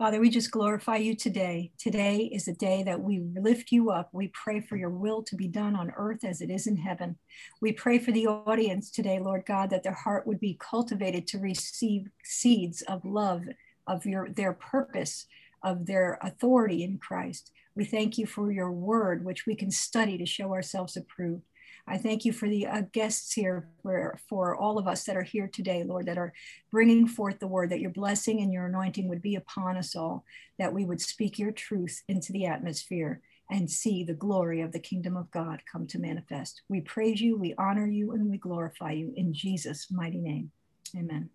Father, we just glorify you today. Today is a day that we lift you up. We pray for your will to be done on earth as it is in heaven. We pray for the audience today, Lord God, that their heart would be cultivated to receive seeds of love, of your their purpose, of their authority in Christ. We thank you for your word, which we can study to show ourselves approved. I thank you for the uh, guests here, for, for all of us that are here today, Lord, that are bringing forth the word, that your blessing and your anointing would be upon us all, that we would speak your truth into the atmosphere and see the glory of the kingdom of God come to manifest. We praise you, we honor you, and we glorify you in Jesus' mighty name. Amen.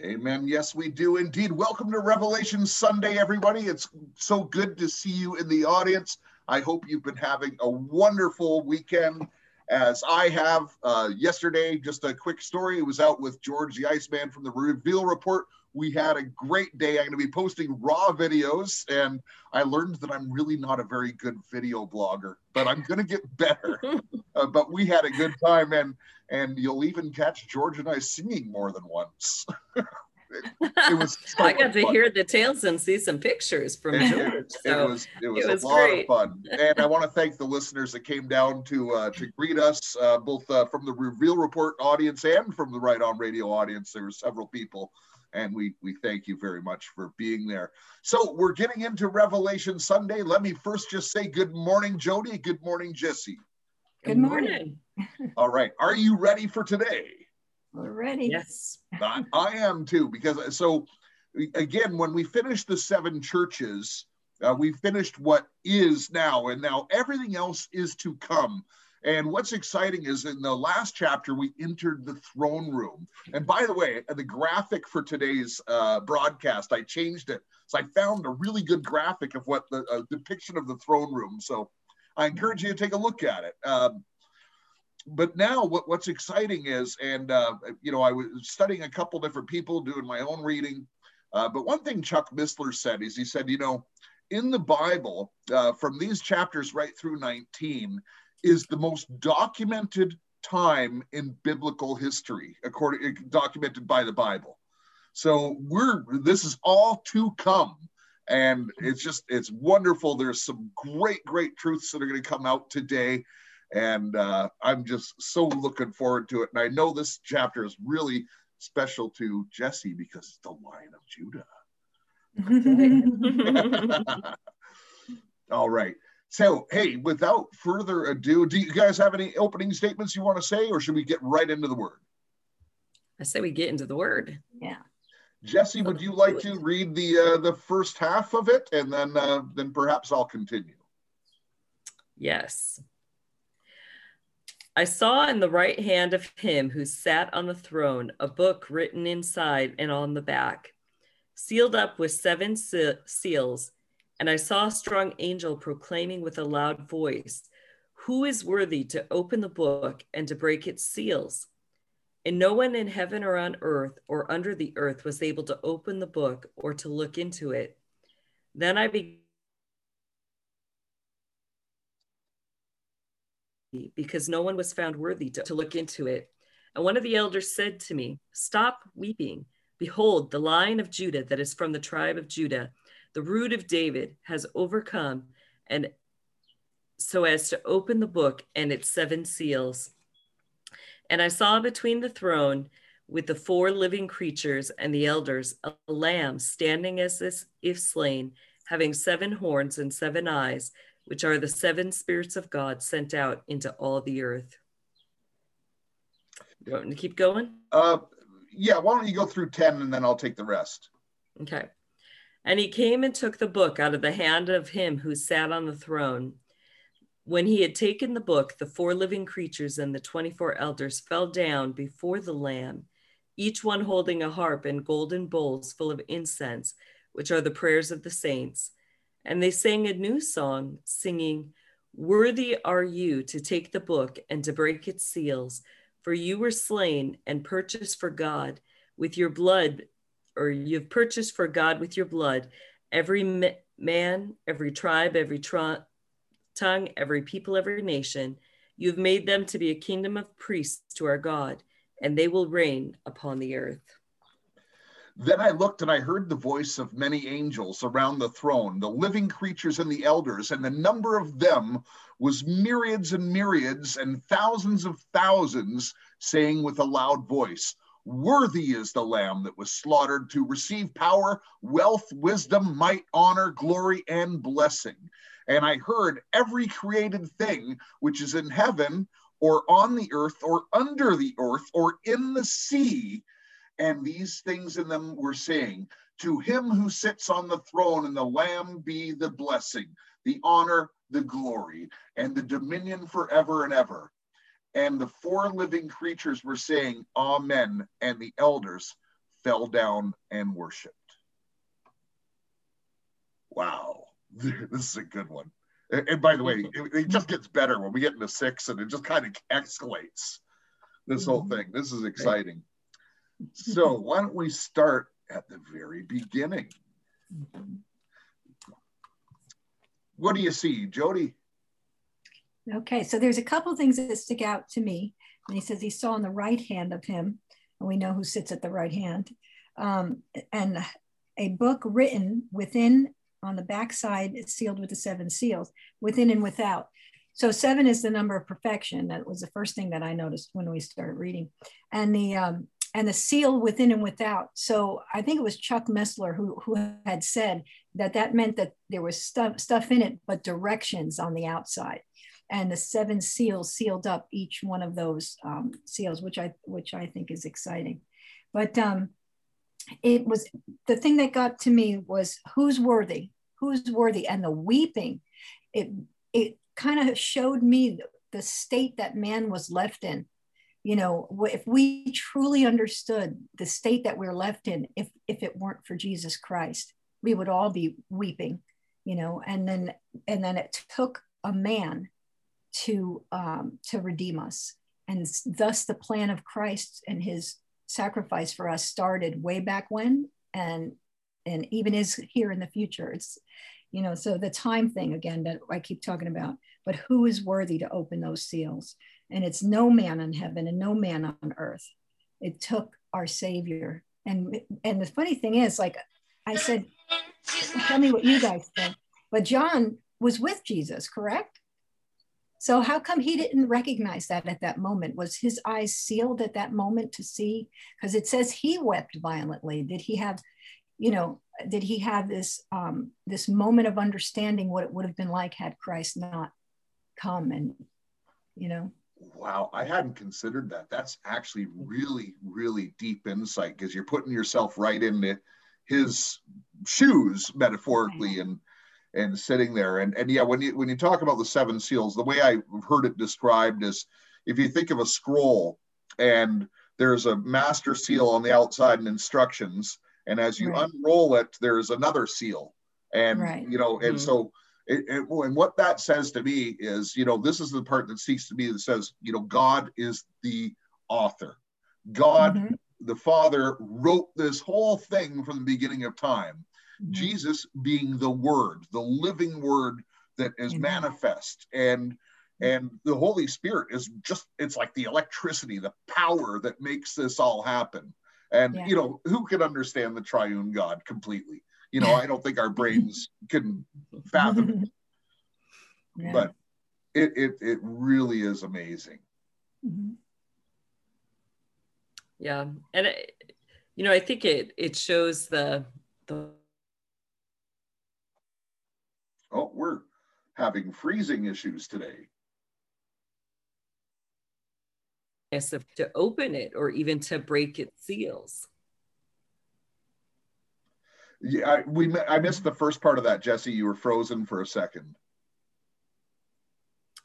Amen. Yes, we do indeed. Welcome to Revelation Sunday, everybody. It's so good to see you in the audience. I hope you've been having a wonderful weekend as I have uh, yesterday. Just a quick story. It was out with George the Iceman from the Reveal Report. We had a great day. I'm going to be posting raw videos, and I learned that I'm really not a very good video blogger, but I'm going to get better. uh, but we had a good time, and and you'll even catch George and I singing more than once. it was so I got to fun. hear the tales and see some pictures from it, George. It, so it was it was, it was a lot great. of fun, and I want to thank the listeners that came down to uh, to greet us, uh, both uh, from the Reveal Report audience and from the Right On Radio audience. There were several people, and we we thank you very much for being there. So we're getting into Revelation Sunday. Let me first just say good morning, Jody. Good morning, Jesse. Good morning. All right, are you ready for today? We're ready. Yes. I, I am too, because so again, when we finish the seven churches, uh, we finished what is now, and now everything else is to come. And what's exciting is in the last chapter, we entered the throne room. And by the way, the graphic for today's uh, broadcast, I changed it. So I found a really good graphic of what the uh, depiction of the throne room. So I encourage you to take a look at it. Um, but now what, what's exciting is, and uh, you know, I was studying a couple different people, doing my own reading. Uh, but one thing Chuck Missler said is he said, you know, in the Bible, uh, from these chapters right through 19, is the most documented time in biblical history, according documented by the Bible. So we're this is all to come. And it's just it's wonderful. There's some great, great truths that are going to come out today and uh, I'm just so looking forward to it. And I know this chapter is really special to Jesse because it's the Lion of Judah. All right. So, hey, without further ado, do you guys have any opening statements you want to say, or should we get right into the word? I say we get into the word. Yeah. Jesse, would you like to read the uh, the first half of it, and then uh, then perhaps I'll continue. Yes. I saw in the right hand of him who sat on the throne a book written inside and on the back, sealed up with seven seals. And I saw a strong angel proclaiming with a loud voice, Who is worthy to open the book and to break its seals? And no one in heaven or on earth or under the earth was able to open the book or to look into it. Then I began because no one was found worthy to, to look into it. And one of the elders said to me, Stop weeping. Behold, the lion of Judah that is from the tribe of Judah, the root of David, has overcome and so as to open the book and its seven seals. And I saw between the throne with the four living creatures and the elders a lamb standing as if slain, having seven horns and seven eyes which are the seven spirits of God sent out into all the earth. You want me to keep going? Uh, yeah, why don't you go through 10 and then I'll take the rest. Okay. And he came and took the book out of the hand of him who sat on the throne. When he had taken the book, the four living creatures and the 24 elders fell down before the Lamb, each one holding a harp and golden bowls full of incense, which are the prayers of the saints. And they sang a new song, singing, Worthy are you to take the book and to break its seals, for you were slain and purchased for God with your blood, or you've purchased for God with your blood every man, every tribe, every tongue, every people, every nation. You've made them to be a kingdom of priests to our God, and they will reign upon the earth. Then I looked and I heard the voice of many angels around the throne, the living creatures and the elders, and the number of them was myriads and myriads and thousands of thousands, saying with a loud voice, Worthy is the Lamb that was slaughtered to receive power, wealth, wisdom, might, honor, glory, and blessing. And I heard every created thing which is in heaven, or on the earth, or under the earth, or in the sea and these things in them were saying, To him who sits on the throne and the Lamb be the blessing, the honor, the glory, and the dominion forever and ever. And the four living creatures were saying, Amen. And the elders fell down and worshiped. Wow, this is a good one. And by the way, it, just gets better when we get into six and it just kind of escalates this whole mm-hmm. thing. This is exciting so why don't we start at the very beginning? What do you see, Jody? Okay, so there's a couple things that stick out to me. And he says he saw on the right hand of him, and we know who sits at the right hand, um, and a book written within on the backside, sealed with the seven seals, within and without. So seven is the number of perfection. That was the first thing that I noticed when we started reading. And the um, and the seal within and without. So I think it was Chuck Missler who, who had said that that meant that there was stuff, stuff in it, but directions on the outside. And the seven seals sealed up each one of those um, seals, which I which I think is exciting. But um, it was the thing that got to me was who's worthy, who's worthy, and the weeping. It it kind of showed me the, the state that man was left in you know if we truly understood the state that we're left in if if it weren't for jesus christ we would all be weeping you know and then and then it took a man to um to redeem us. And thus the plan of christ and his sacrifice for us started way back when and and even is here in the future. It's you know so the time thing again that i keep talking about but who is worthy to open those seals and it's no man in heaven and no man on earth. It took our Savior. And and the funny thing is, like I said, tell me what you guys think. But John was with Jesus, correct? So how come he didn't recognize that at that moment? Was his eyes sealed at that moment to see? Because it says he wept violently. Did he have, you know, did he have this um, this moment of understanding what it would have been like had Christ not come and, you know? Wow, I hadn't considered that. That's actually really, really deep insight because you're putting yourself right into his shoes, metaphorically, and and sitting there. And and yeah, when you when you talk about the seven seals, the way I've heard it described is if you think of a scroll and there's a master seal on the outside and instructions, and as you right. unroll it, there's another seal. And right. you know, and mm-hmm. so it, it, and what that says to me is, you know, this is the part that speaks to me that says, you know, God is the author. God, mm-hmm. the Father, wrote this whole thing from the beginning of time. Mm-hmm. Jesus being the Word, the living Word that is mm-hmm. manifest, and and the Holy Spirit is just it's like the electricity, the power that makes this all happen. And yeah. you know, who can understand the triune God completely? You know, I don't think our brains can fathom it. Yeah. But it, it it really is amazing. Mm-hmm. Yeah, and it, you know, I think it it shows the the. Oh, we're having freezing issues today. Yes, to open it or even to break its seals. Yeah, I, we I missed the first part of that, Jesse. You were frozen for a second.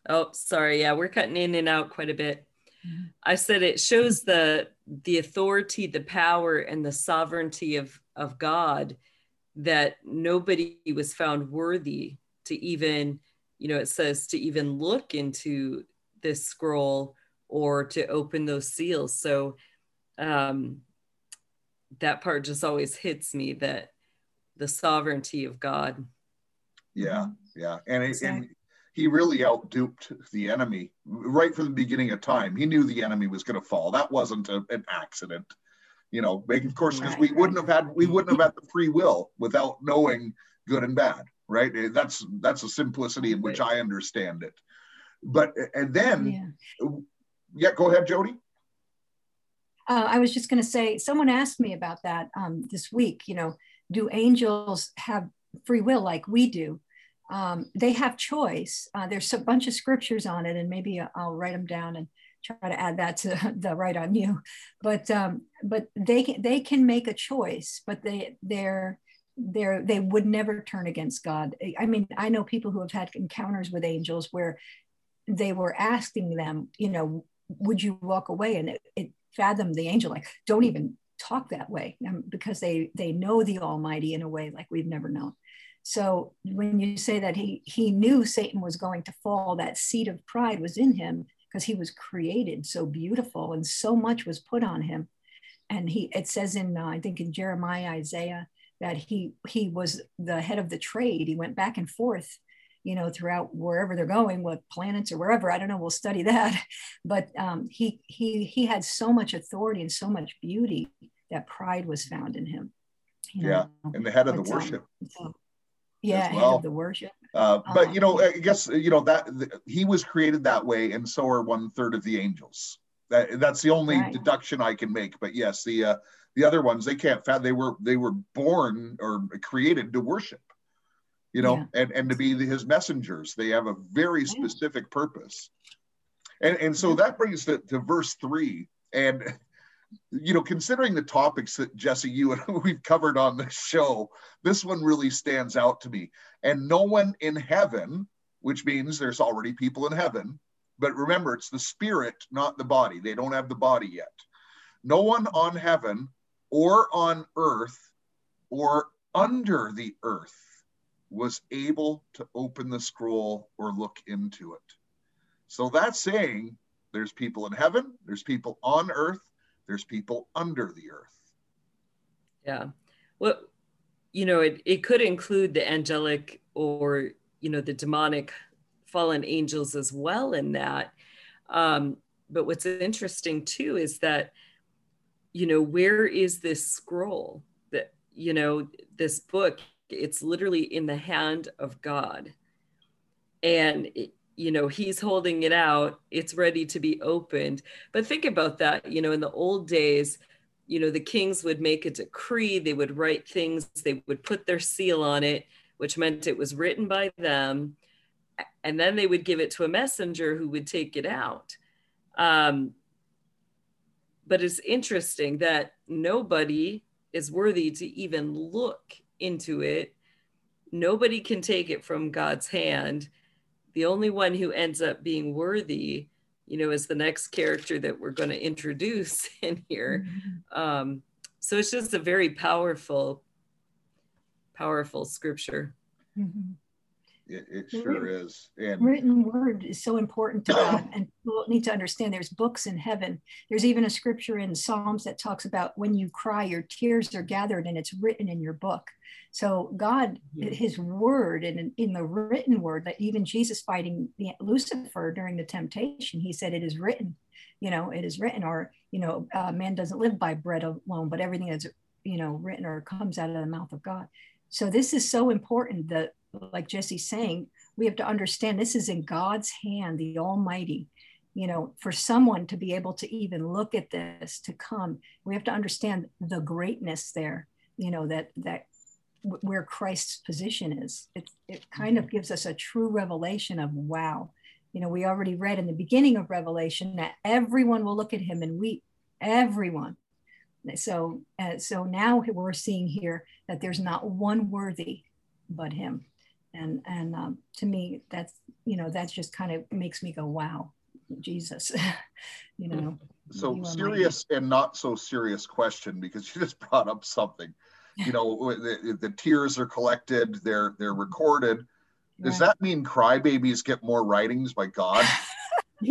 Oh, sorry. Yeah, we're cutting in and out quite a bit. I said it shows the the authority, the power, and the sovereignty of of God that nobody was found worthy to even, you know, it says to even look into this scroll or to open those seals. So um, that part just always hits me that the sovereignty of God. Yeah, yeah, and, it, and he really outduped the enemy right from the beginning of time. He knew the enemy was going to fall. That wasn't a, an accident. you know, of course, because we wouldn't have had we wouldn't have had the free will without knowing good and bad, right? Eh, that's that's a simplicity in which I understand it. But and then, yeah, yeah go ahead, Jody. Uh, I was just going to say, someone asked me about that um, this week. You know, do angels have free will like we do? Um, they have choice. Uh, there's a bunch of scriptures on it, and maybe I'll write them down and try to add that to the right on you. But um, but they can they can make a choice, but they they're they're they would never turn against God. I mean, I know people who have had encounters with angels where they were asking them, you know, would you walk away? And it, it fathomed the angel like, don't even talk that way, um, because they they know the Almighty in a way like we've never known. So when you say that he he knew Satan was going to fall, that seed of pride was in him because he was created so beautiful and so much was put on him. And he it says in uh, I think in Jeremiah, Isaiah that he he was the head of the trade. He went back and forth, you know, throughout wherever they're going, with planets or wherever. I don't know. We'll study that. But um, he he he had so much authority and so much beauty that pride was found in him. You know? Yeah, and the head of the um, worship. So, yeah, well. head of the worship. Uh, but you know, I guess you know that he was created that way, and so are one third of the angels. That that's the only right. deduction I can make. But yes, the uh, the other ones they can't. They were they were born or created to worship. You know, yeah. and and to be the, his messengers. They have a very specific purpose. And and so that brings to, to verse three. And you know, considering the topics that Jesse, you and we've covered on this show, this one really stands out to me. And no one in heaven, which means there's already people in heaven, but remember, it's the spirit, not the body. They don't have the body yet. No one on heaven or on earth or under the earth was able to open the scroll or look into it. So that's saying there's people in heaven, there's people on earth, there's people under the earth. Yeah. Well, you know, it, it could include the angelic or, you know, the demonic fallen angels as well in that. Um, but what's interesting too is that, you know, where is this scroll that, you know, this book? It's literally in the hand of God. And you know he's holding it out. It's ready to be opened. But think about that. You know in the old days you know the kings would make a decree. They would write things. They would put their seal on it which meant it was written by them. And then they would give it to a messenger who would take it out. Um, but it's interesting that nobody is worthy to even look into it nobody can take it from god's hand the only one who ends up being worthy you know is the next character that we're going to introduce in here mm-hmm. um, so it's just a very powerful powerful scripture mm-hmm. It, it, sure is and written word is so important to god and people need to understand there's books in heaven there's even a scripture in psalms that talks about when you cry your tears are gathered and it's written in your book so God, yeah. His word, and in, the written word, that even Jesus fighting Lucifer during the temptation, He said, "It is written." You know, it is written, or you know, uh, man doesn't live by bread alone, but everything that's you know written or comes out of the mouth of God. So this is so important that, like Jesse's saying, we have to understand this is in God's hand, the Almighty you know for someone to be able to even look at this to come we have to understand the greatness there you know that that where Christ's position is. It, it kind of mm-hmm. gives us a true revelation of wow. You know, we already read in the beginning of Revelation that everyone will look at him and weep. Everyone. So, uh, so now we're seeing here that there's not one worthy but him, and and um, to me, that's you know that's just kind of makes me go wow, Jesus, you know. So serious and not so serious question because you just brought up something. You know the, the tears are collected they're they're recorded. Does right. that mean crybabies get more writings by god?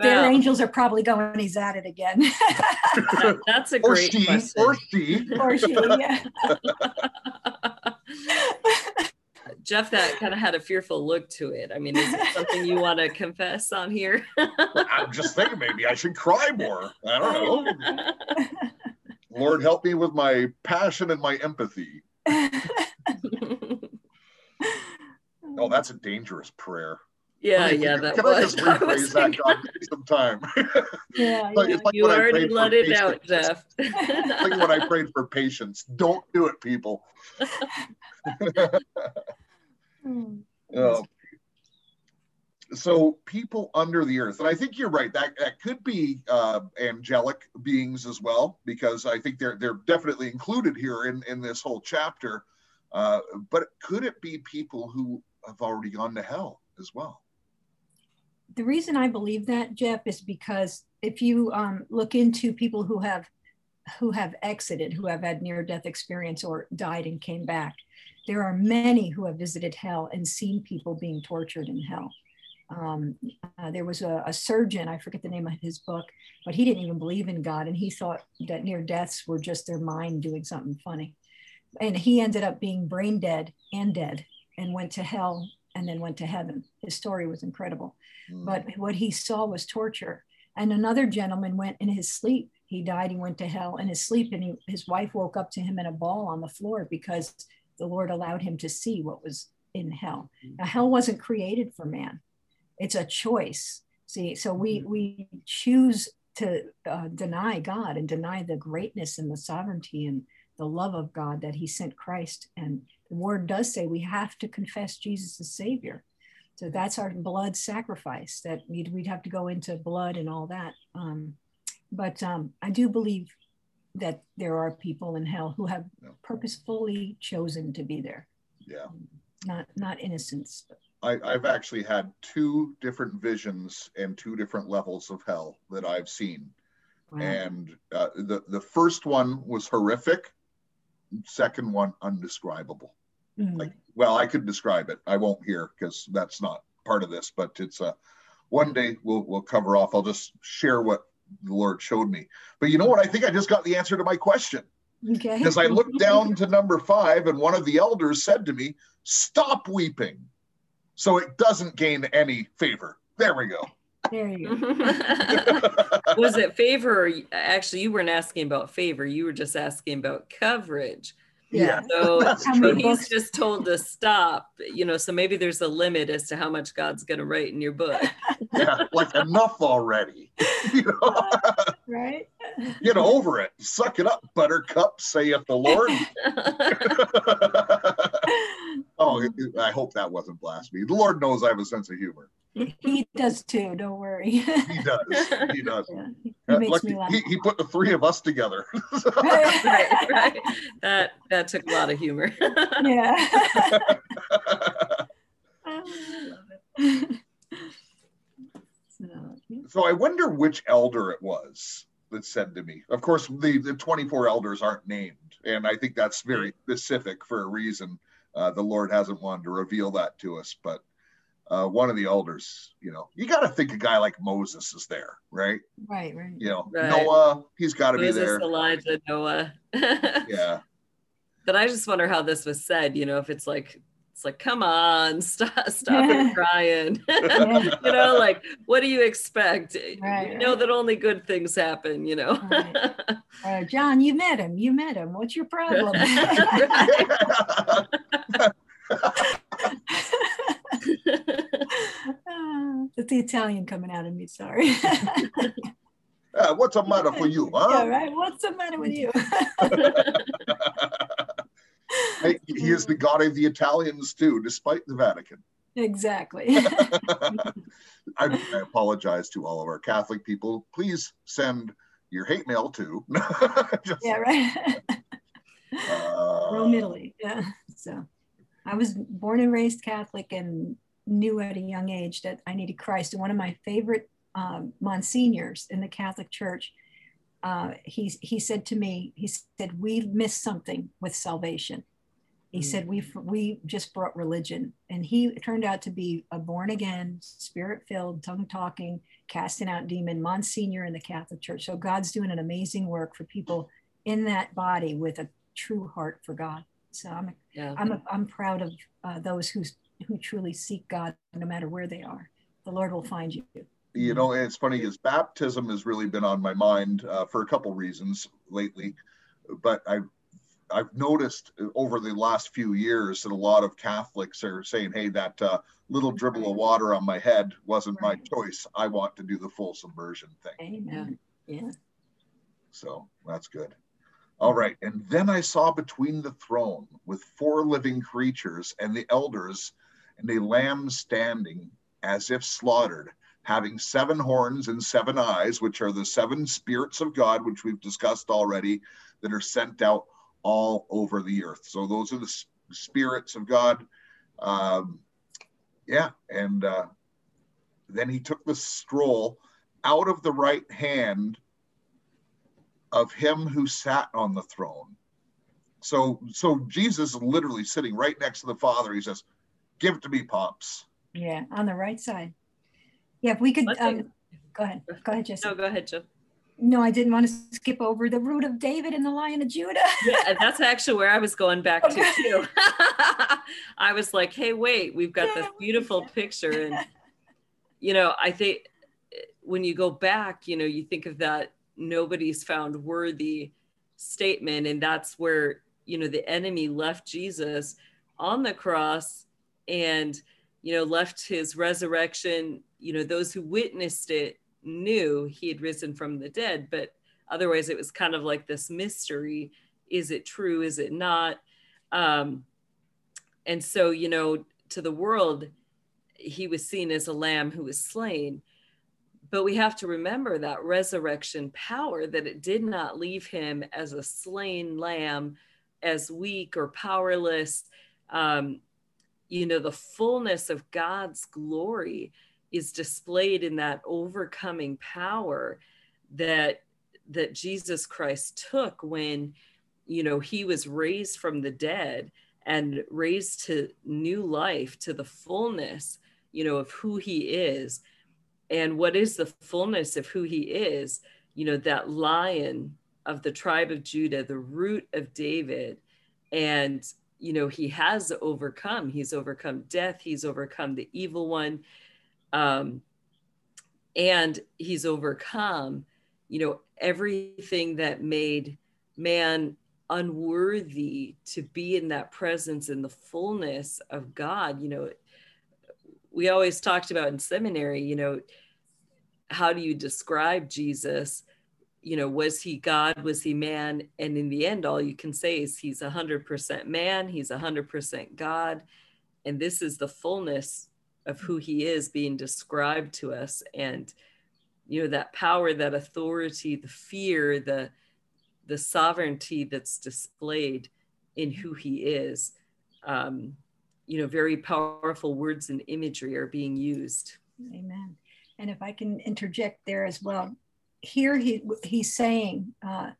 Their angels are probably going he's at it again. That, that's a or great she, question. or she. Or she yeah Jeff, that kind of had a fearful look to it. I mean, is it something you want to confess on here? I'm just thinking maybe I should cry more. I don't know. Lord, help me with my passion and my empathy. oh, that's a dangerous prayer. Yeah, yeah, that Can was. I just rephrase was that? God, some time. Yeah, Like, yeah. it's like you already let it patience. out, Jeff. Like when I prayed for patience. Don't do it, people. Hmm. Oh. so people under the earth, and I think you're right. That that could be uh, angelic beings as well, because I think they're they're definitely included here in in this whole chapter. Uh, but could it be people who have already gone to hell as well? the reason I believe that, Jeff, is because if you um, look into people who have who have exited, who have had near-death experience or died and came back, there are many who have visited hell and seen people being tortured in hell. Um, uh, there was a, a surgeon, I forget the name of his book, but he didn't even believe in God, and he thought that near deaths were just their mind doing something funny. And he ended up being brain dead and dead, and went to hell and then went to heaven. His story was incredible Hmm. but what he saw was torture. And another gentleman went in his sleep. He died, he went to hell in his sleep, and he, his wife woke up to him in a ball on the floor because the Lord allowed him to see what was in hell. Now, hell wasn't created for man, it's a choice. See, so we, we choose to uh, deny God and deny the greatness and the sovereignty and the love of God that he sent Christ. And the word does say we have to confess Jesus as Savior. So that's our blood sacrifice that we'd, we'd have to go into blood and all that. Um, but um, I do believe that there are people in hell who have Yeah. purposefully chosen to be there, Yeah. not not innocence. I, I've actually had two different visions and two different levels of hell that I've seen. Wow. And uh, the, the first one was horrific, second one, undescribable. Mm. like well i could describe it i won't here because that's not part of this but it's uh one day we'll we'll cover off i'll just share what the lord showed me but you know what i think i just got the answer to my question okay. because i looked down to number five and one of the elders said to me stop weeping so it doesn't gain any favor there we go There you go. was it favor? Or, actually, you weren't asking about favor. You were just asking about coverage. Yeah. So, That's so he's just told to stop. You know, so maybe there's a limit as to how much God's going to write in your book. yeah like enough already you know uh, Right. get over it suck it up buttercup saith the lord oh, I hope that wasn't blasphemy. The Lord knows I have a sense of humor. He does too. Don't worry. He does. He does. Yeah, he Uh, makes lucky- me laugh. he, he put the three of us together. right, right. That that took a lot of humor. yeah. I love it. so, yeah. so I wonder which elder it was that said to me. Of course, the, the 24 elders aren't named. And I think that's very specific for a reason. Uh, the Lord hasn't wanted to reveal that to us. But uh, one of the elders, you know, you got to think a guy like Moses is there, right? Right, right. You know, Right. Noah, he's got to be Moses, there. Elijah, Noah. Yeah. But I just wonder how this was said. You know, if it's like it's like, come on, stop, stop it crying. Yeah. you know, like what do you expect? Right, you know right. that only good things happen. You know. Right. Uh, John, you met him. You met him. What's your problem? Ah, That's the Italian coming out of me. Sorry. Uh, what's the matter for you, huh? yeah, right. What's the matter with you? Hey, he is the god of the Italians too, despite the Vatican. exactly. I, I apologize to all of our Catholic people. Please send your hate mail to Just, yeah, right. uh, Rome, Italy. Yeah. I was born and raised Catholic and knew at a young age that I needed Christ. And one of my favorite um, monsignors in the Catholic Church, uh, he, he said to me, he said, We've missed something with salvation. He Mm. said, we we just brought religion. And he turned out to be a born again, spirit filled, tongue talking, casting out demon Monsignor in the Catholic Church. So God's doing an amazing work for people in that body with a true heart for God. So I'm yeah. I'm a, I'm proud of uh, those who who truly seek God, no matter where they are. The Lord will find you. You know, it's funny because baptism has really been on my mind uh, for a couple reasons lately, but I've I've noticed over the last few years that a lot of Catholics are saying, "Hey, that uh, little dribble of water on my head wasn't right. my choice. I want to do the full submersion thing." Amen. Yeah. So that's good. All right, and then I saw between the throne with four living creatures and the elders, and a lamb standing as if slaughtered, having seven horns and seven eyes, which are the seven spirits of God, which we've discussed already, that are sent out all over the earth. So those are the spirits of God. Um, yeah, and uh, then he took the scroll out of the right hand of him who sat on the throne. So, so Jesus is literally sitting right next to the Father. He says, "Give it to me, pops." Yeah, on the right side. Yeah, if we could. Um, go ahead. Go ahead, Jesse. No, go ahead, Joe. No, I didn't want to skip over the root of David and the Lion of Judah. yeah, that's actually where I was going back to too. I was like, hey, wait, we've got yeah, this beautiful picture. And, you know, I think when you go back, you know, you think of that nobody's found worthy statement. And that's where, you know, the enemy left Jesus on the cross and, you know, left his resurrection, you know, those who witnessed it knew he had risen from the dead, but otherwise it was kind of like this mystery. Is it true? Is it not? Um, and so, you know, to the world, he was seen as a lamb who was slain. But we have to remember that resurrection power, that it did not leave him as a slain lamb, as weak or powerless. Um, you know, the fullness of God's glory is displayed in that overcoming power that that Jesus Christ took when you know he was raised from the dead and raised to new life to the fullness you know of who he is and what is the fullness of who he is? You know that lion of the tribe of Judah the root of David. And you know he has overcome. He's overcome death. He's overcome the evil one. Um, and he's overcome you know everything that made man unworthy to be in that presence in the fullness of god. You know we always talked about in seminary you know how do you describe jesus? You know was he god? Was he man? And in the end all you can say is he's 100% man he's 100% god. And this is the fullness of who he is being described to us. And you know that power that authority the fear the the sovereignty that's displayed in who he is. Um, you know very powerful words and imagery are being used amen and if i can interject there as well here he he's saying uh,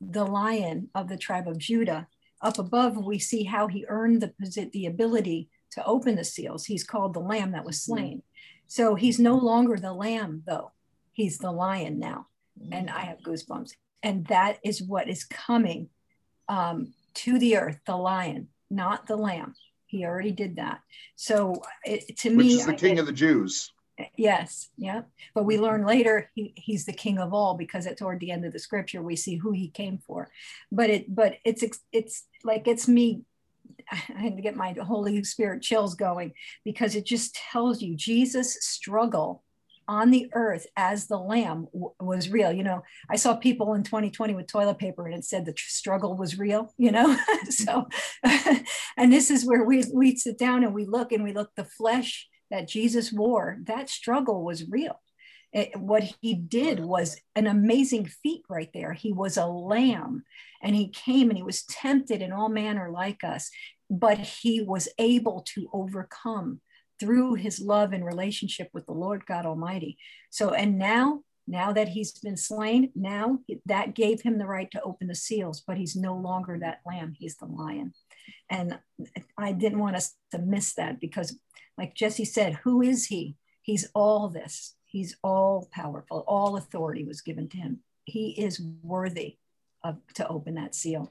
the lion of the tribe of judah up above we see how he earned the the ability to open the seals. He's called the lamb that was mm-hmm. slain. So he's no longer the lamb, though. He's the lion now. And I have goosebumps. And that is what is coming um, to the earth, the lion, not the lamb. He already did that. So it, to Which me, is the king of the Jews. Yes, yeah. But we mm-hmm. learn later he, he's the king of all because at toward the end of the scripture we see who he came for. But it but it's it's like it's me I had to get my Holy Spirit chills going because it just tells you Jesus' struggle on the earth as the lamb w- was real. You know, I saw people in 2020 with toilet paper and it said the tr- struggle was real, you know? so, and this is where we, we sit down and we look and we look the flesh that Jesus wore, that struggle was real. It, what he did was an amazing feat right there. He was a lamb and he came and he was tempted in all manner like us, but he was able to overcome through his love and relationship with the Lord God Almighty. So, and now, now that he's been slain, now that gave him the right to open the seals, but he's no longer that lamb, he's the lion. And I didn't want us to miss that because, like Jesse said, who is he? He's all this. He's all powerful. All authority was given to him. He is worthy of, to open that seal.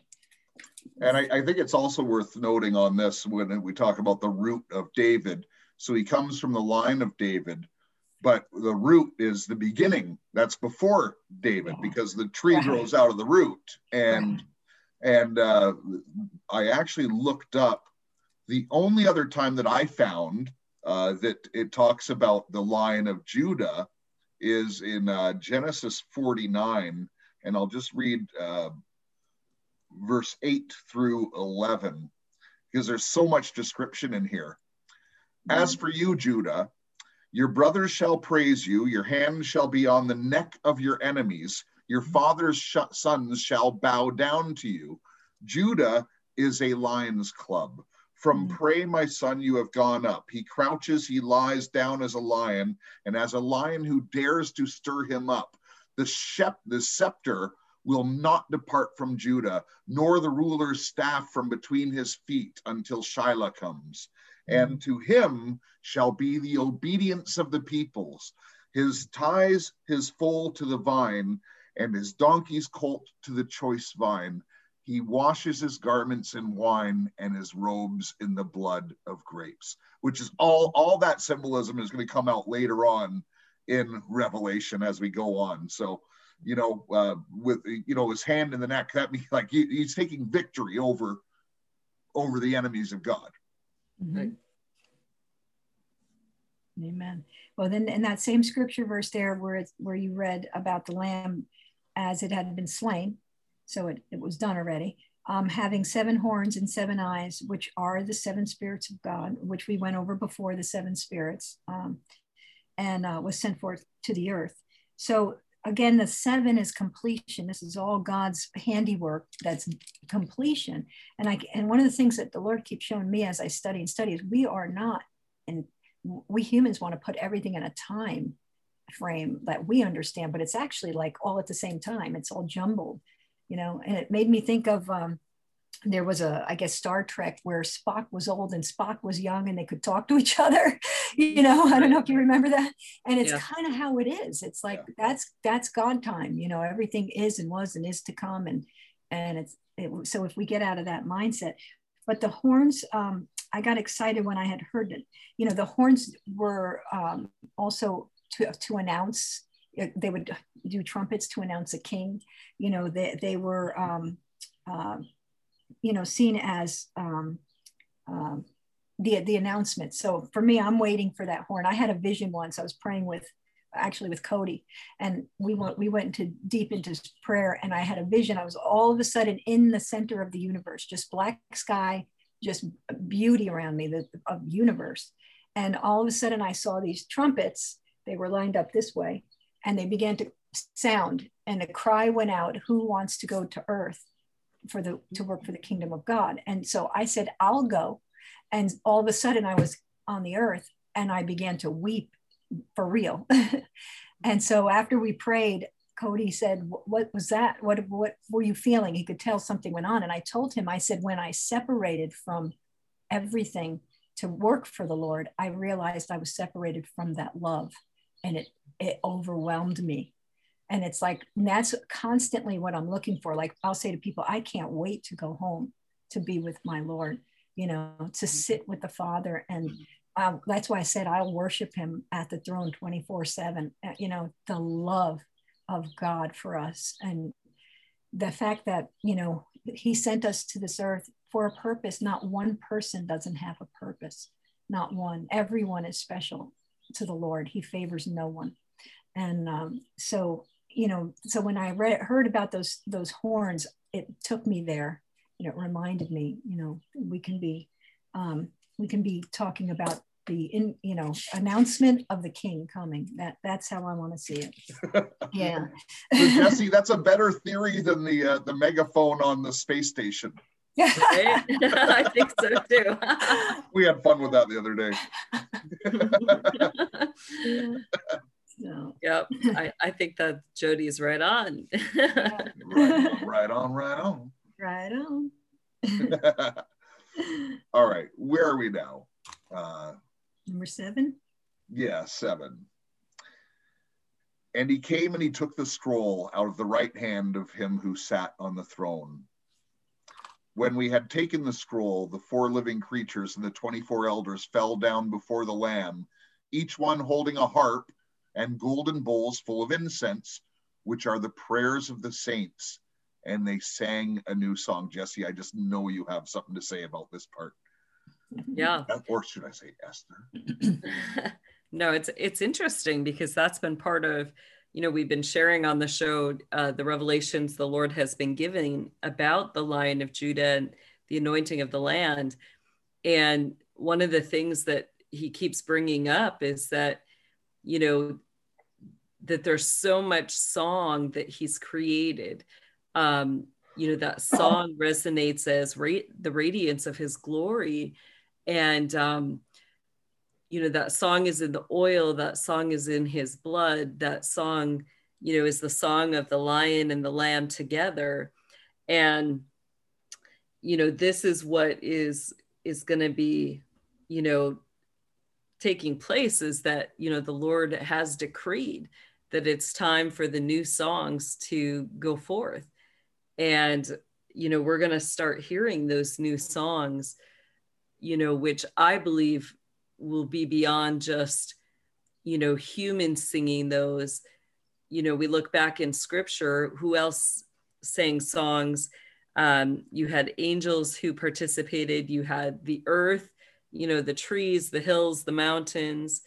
And I, I think it's also worth noting on this when we talk about the root of David. So he comes from the line of David, but the root is the beginning. That's before David because the tree grows out of the root. And and uh, I actually looked up the only other time that I found uh, that it talks about the line of Judah is in uh, Genesis 49, and I'll just read uh, verse 8 through 11 because there's so much description in here. As for you, Judah, your brothers shall praise you, your hand shall be on the neck of your enemies, your father's sh- sons shall bow down to you. Judah is a lion's club. From Mm. prey, my son, you have gone up. He crouches, he lies down as a lion, and as a lion who dares to stir him up. The, shep- the scepter will not depart from Judah, nor the ruler's staff from between his feet until Shiloh comes. And to him shall be the obedience of the peoples, his ties, his foal to the vine, and his donkey's colt to the choice vine. He washes his garments in wine and his robes in the blood of grapes, which is all, all that symbolism is going to come out later on in Revelation as we go on. So, you know, uh, with you know his hand in the neck, that means like he, he's taking victory over over the enemies of God. Mhm. Amen. Well, then in that same scripture verse there, where it's, where you read about the lamb as it had been slain, so it, it was done already, um, having seven horns and seven eyes, which are the seven spirits of God, which we went over before the seven spirits, um, and uh, was sent forth to the earth. So again, the seven is completion. This is all God's handiwork. That's completion. And I and one of the things that the Lord keeps showing me as I study and study is we are not, and we humans want to put everything in a time frame that we understand, but it's actually like all at the same time. It's all jumbled, you know. And it made me think of um, there was a I guess Star Trek where Spock was old and Spock was young and they could talk to each other. you know, I don't know if you remember that. And it's Yeah. kind of how it is. It's like that's that's God time. You know, everything is and was and is to come, and and it's it, so if we get out of that mindset. But the horns, um, I got excited when I had heard it. You know, the horns were um, also to to announce. They would do trumpets to announce a king. You know, they they were. Um, uh, you know, seen as um, um, the the announcement. So for me, I'm waiting for that horn. I had a vision once. I was praying with actually with Cody, and we went we went into deep into prayer, and I had a vision. I was all of a sudden in the center of the universe, just black sky, just beauty around me, the of universe, and all of a sudden I saw these trumpets. They were lined up this way, and they began to sound, and a cry went out, "Who wants to go to Earth?" for the to work for the kingdom of God. And so I said, I'll go. And all of a sudden I was on the earth and I began to weep for real. and so after we prayed, Cody said, What was that? What, what were you feeling? He could tell something went on. And I told him, I said, when I separated from everything to work for the Lord, I realized I was separated from that love and it it overwhelmed me and it's like and that's constantly what i'm looking for like i'll say to people i can't wait to go home to be with my lord you know to sit with the father and um, that's why i said i'll worship him at the throne 24 7 Uh, you know the love of god for us and the fact that you know he sent us to this earth for a purpose. Not one person doesn't have a purpose. Not one. Everyone is special to the lord. He favors no one. And um, so you know so when i read heard about those those horns it took me there you know it reminded me you know we can be um, we can be talking about the in you know announcement of the king coming that that's how i want to see it yeah So Jesse, that's a better theory than the uh, the megaphone on the space station. Right? I think so too. We had fun with that the other day. so, yep, I, I think that Jody's right on. Right on, right on, right on right on. All right, where are we now? Uh, number seven yeah, seven. And he came and he took the scroll out of the right hand of him who sat on the throne. when we had taken the scroll, the four living creatures and the 24 elders fell down before the Lamb, each one holding a harp and golden bowls full of incense, which are the prayers of the saints. And they sang a new song. Jesse, I just know you have something to say about this part. Yeah. Or should I say Esther? no, it's it's interesting because that's been part of you know, we've been sharing on the show uh, the revelations the Lord has been giving about the Lion of Judah and the anointing of the land. And one of the things that he keeps bringing up is that, you know, that there's so much song that he's created. Um, you know, that song resonates as ra- the radiance of his glory. And, um, you know that song is in the oil that song is in his blood that song you know is the song of the lion and the lamb together and you know this is what is is going to be you know taking place is that you know the lord has decreed that it's time for the new songs to go forth and you know we're going to start hearing those new songs you know which i believe will be beyond just you know humans singing those. You know we look back in scripture who else sang songs? Um, you had angels who participated. You had the earth you know the trees the hills the mountains.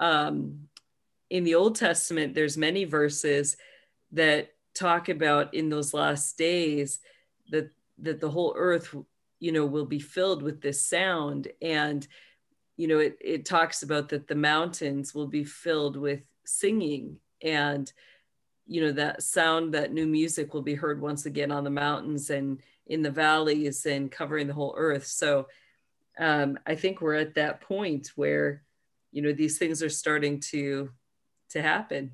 Um, in the old testament there's many verses that talk about in those last days that that the whole earth you know will be filled with this sound and you know, it, it talks about that the mountains will be filled with singing and, you know, that sound, that new music will be heard once again on the mountains and in the valleys and covering the whole earth. So um, I think we're at that point where, you know, these things are starting to to happen.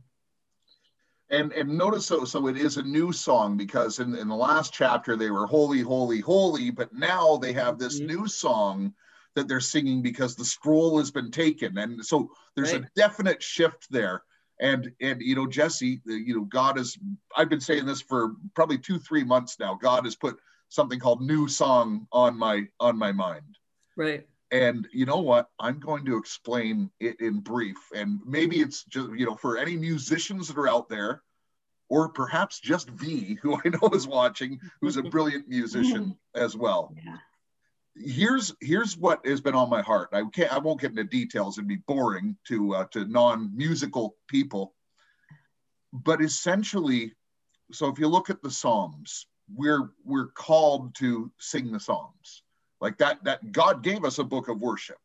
And and notice so so it is a new song because in, in the last chapter they were holy, holy, holy, but now they have this mm-hmm. new song that they're singing because the scroll has been taken. And so there's right. a definite shift there. And and you know jesse you know god has i've been saying this for probably two three months now. God has put something called new song on my on my mind. Right and you know what? I'm going to explain it in brief. And maybe it's just you know for any musicians that are out there or perhaps just v who i know is watching who's a brilliant musician as well. Yeah. Here's here's what has been on my heart. I can't I won't get into details; it'd be boring to uh, to non-musical people. But essentially, so if you look at the Psalms, we're we're called to sing the Psalms like that. That God gave us a book of worship.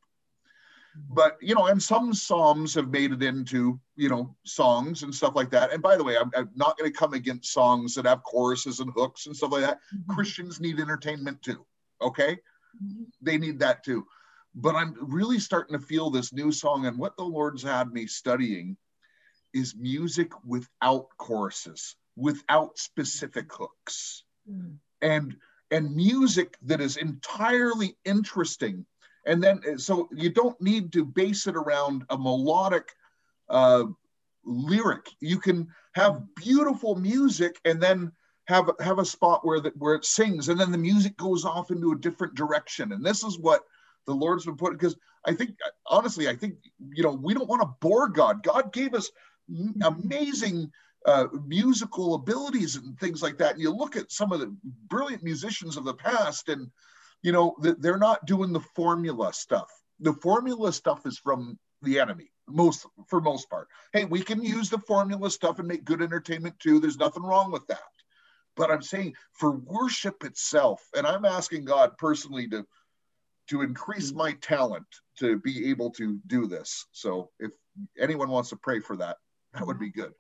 But you know, and some psalms have made it into you know songs and stuff like that. And by the way, I'm, I'm not going to come against songs that have choruses and hooks and stuff like that. Mm-hmm. Christians need entertainment too. Okay, they need that too. But I'm really starting to feel this new song, and what the Lord's had me studying is music without choruses, without specific hooks, mm. and and music that is entirely interesting. And then, so you don't need to base it around a melodic uh, lyric. You can have beautiful music and then have have a spot where that where it sings and then the music goes off into a different direction and this is what the lord's been putting because i think honestly i think you know we don't want to bore god god gave us amazing uh, musical abilities and things like that. And you look at some of the brilliant musicians of the past and you know they're not doing the formula stuff. The formula stuff is from the enemy most for most part. Hey we can use the formula stuff and make good entertainment too. There's nothing wrong with that. But i'm saying for worship itself and i'm asking god personally to to increase my talent to be able to do this. So if anyone wants to pray for that that would be good.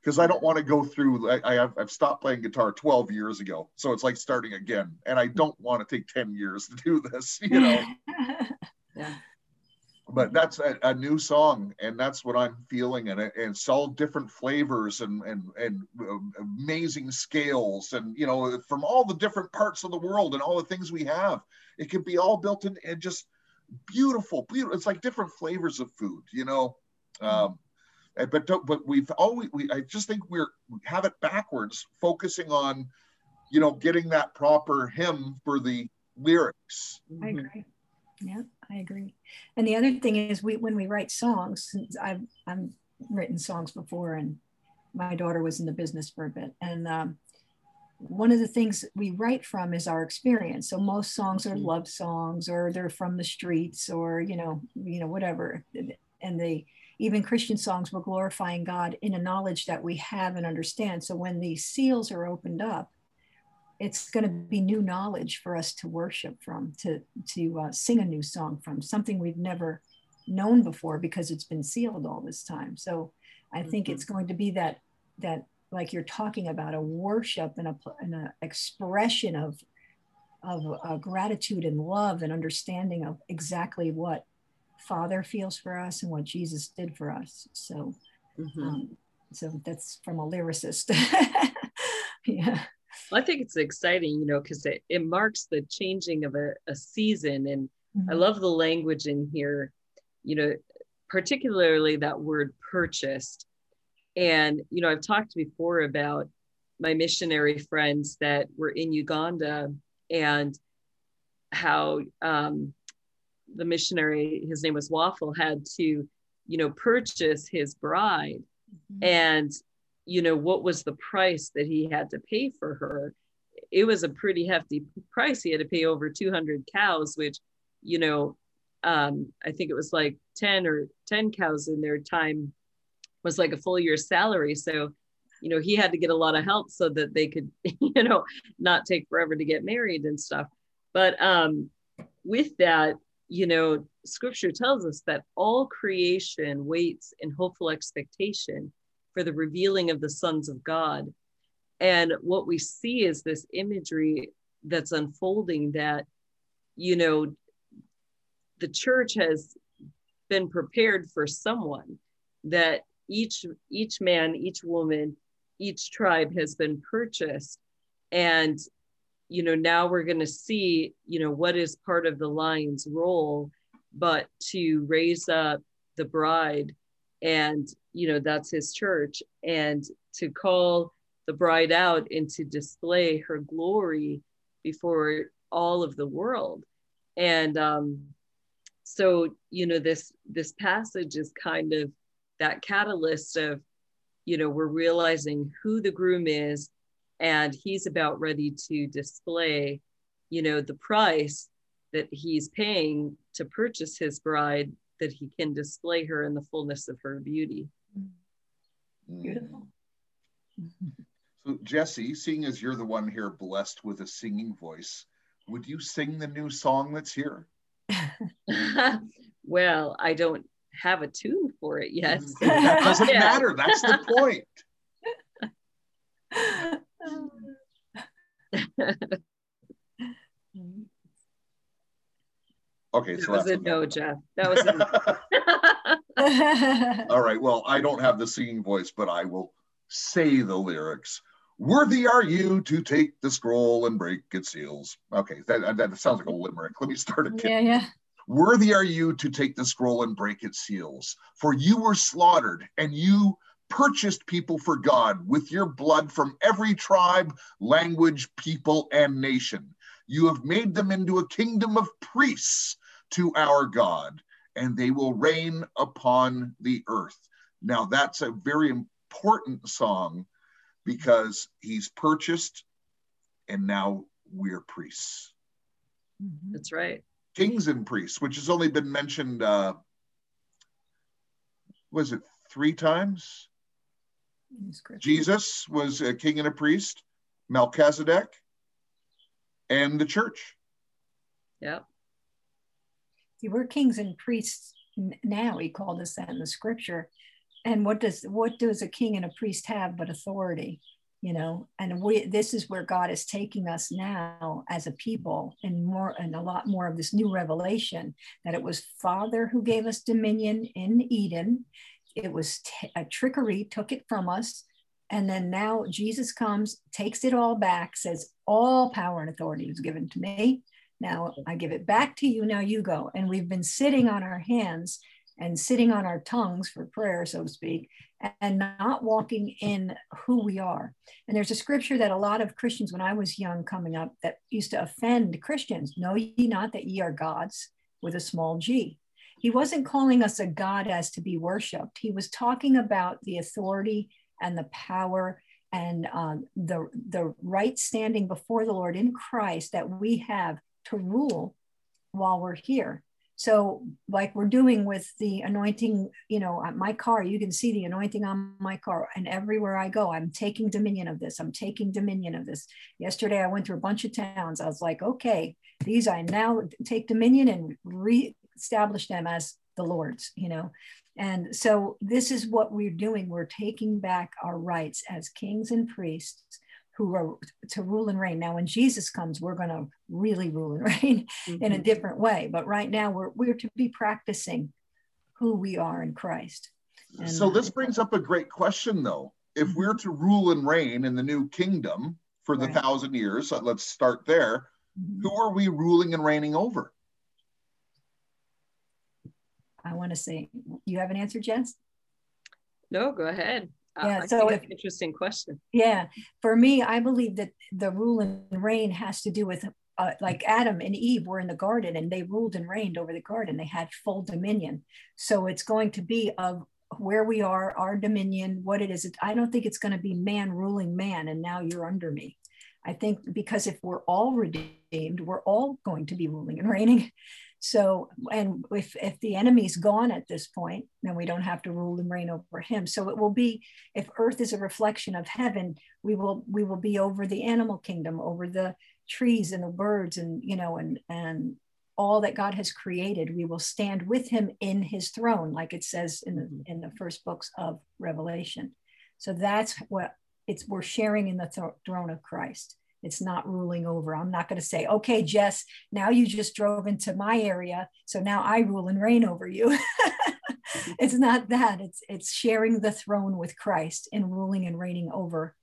Because i don't want to go through I, I have, i've stopped playing guitar 12 years ago. So it's like starting again. And i don't want to take 10 years to do this you know? Yeah. But that's a, a, new song and that's what i'm feeling and, and it's all different flavors and, and and amazing scales and you know from all the different parts of the world and all the things we have. It can be all built in and just beautiful beautiful. It's like different flavors of food you know? Um, but but we've always we i just think we're we have it backwards focusing on you know, getting that proper hymn for the lyrics. I mm-hmm. agree. Yeah, I agree. And the other thing is, we when we write songs, I've I've written songs before, and my daughter was in the business for a bit, and um, one of the things we write from is our experience. So most songs are mm-hmm. love songs, or they're from the streets, or you know, you know, whatever. And they even Christian songs were glorifying God in a knowledge that we have and understand. So when these seals are opened up, it's going to be new knowledge for us to worship from, to to uh, sing a new song from, something we've never known before because it's been sealed all this time. So I think mm-hmm. it's going to be that that like you're talking about a worship and a and an expression of of uh, gratitude and love and understanding of exactly what Father feels for us and what Jesus did for us. So, mm-hmm. um, so that's from a lyricist. yeah. Well, I think it's exciting, you know, because it, it marks the changing of a, a season. And mm-hmm. I love the language in here, you know, particularly that word purchased. And, you know, I've talked before about my missionary friends that were in Uganda and how um, the missionary, his name was Waffle, had to, you know, purchase his bride. Mm-hmm. And you know what was the price that he had to pay for her it was a pretty hefty price he had to pay over 200 cows which you know um, i think it was like 10 or 10 cows in their time was like a full year's salary so you know he had to get a lot of help so that they could you know not take forever to get married and stuff but um with that you know scripture tells us that all creation waits in hopeful expectation for the revealing of the sons of God. And what we see is this imagery that's unfolding that, you know, the church has been prepared for someone that each each man each woman each tribe has been purchased and you know now we're going to see you know what is part of the lion's role but to raise up the bride and you know that's his church and to call the bride out and to display her glory before all of the world. And um, so you know this this passage is kind of that catalyst of you know we're realizing who the groom is and he's about ready to display you know the price that he's paying to purchase his bride that he can display her in the fullness of her beauty. Beautiful. So, Jesse, seeing as you're the one here blessed with a singing voice, would you sing the new song that's here? well, I don't have a tune for it yet. that doesn't yeah. matter. That's the point. Okay, so that was a no, Jeff. That was a All right. Well, I don't have the singing voice, but I will say the lyrics. Worthy are you to take the scroll and break its seals. Okay, that, that sounds like a limerick. Let me start again. Yeah, yeah. Worthy are you to take the scroll and break its seals, for you were slaughtered and you purchased people for God with your blood from every tribe, language, people, and nation. You have made them into a kingdom of priests to our God, and they will reign upon the earth. Now, that's a very important song because he's purchased and now we're priests. Mm-hmm. That's right. Kings and priests, which has only been mentioned, uh, was it three times? Jesus was a king and a priest, Melchizedek, and the church. Yeah we're kings and priests now. He called us that in the scripture. And what does what does a king and a priest have but authority? You know, and we this is where God is taking us now as a people, and more and a lot more of this new revelation that it was Father who gave us dominion in Eden. It was t- a trickery, took it from us, and then now Jesus comes, takes it all back, says, All power and authority was given to me. Now I give it back to you. Now you go. And we've been sitting on our hands and sitting on our tongues for prayer, so to speak, and not walking in who we are. And there's a scripture that a lot of Christians, when I was young coming up, that used to offend Christians Know ye not that ye are gods with a small g. He wasn't calling us a God as to be worshiped. He was talking about the authority and the power and um, the, the right standing before the Lord in Christ that we have to rule while we're here. So, like we're doing with the anointing, you know, my car, you can see the anointing on my car. And everywhere I go, I'm taking dominion of this. I'm taking dominion of this. Yesterday, I went through a bunch of towns. I was like, okay, these I now take dominion and re-establish them as the Lord's, you know. And so, this is what we're doing. We're taking back our rights as kings and priests who are to rule and reign. Now, when Jesus comes, we're going to really rule and reign mm-hmm. in a mm-hmm. different way. But right now, we're we're to be practicing who we are in Christ. And, so this brings up a great question, though. If mm-hmm. we're to rule and reign in the new kingdom for the right. thousand years, let's start there. Mm-hmm. Who are we ruling and reigning over? I want to say, you have an answer, Jess? No, go ahead. Uh, yeah, so if, interesting question. Yeah, for me, I believe that the rule and reign has to do with uh, like Adam and Eve were in the garden and they ruled and reigned over the garden. They had full dominion. So it's going to be of where we are, our dominion, what it is. I don't think it's going to be man ruling man and now you're under me. I think because if we're all redeemed, we're all going to be ruling and reigning. So, and if, if the enemy's gone at this point, then we don't have to rule and reign over him. So it will be, if earth is a reflection of heaven, we will, we will be over the animal kingdom, over the trees and the birds and, you know, and, and all that God has created. We will stand with him in his throne, like it says in the, mm-hmm. in the first books of Revelation. So that's what it's, we're sharing in the th- throne of Christ. It's not ruling over. I'm not going to say, okay, Jess, now you just drove into my area. So now I rule and reign over you. it's not that. It's it's sharing the throne with Christ and ruling and reigning over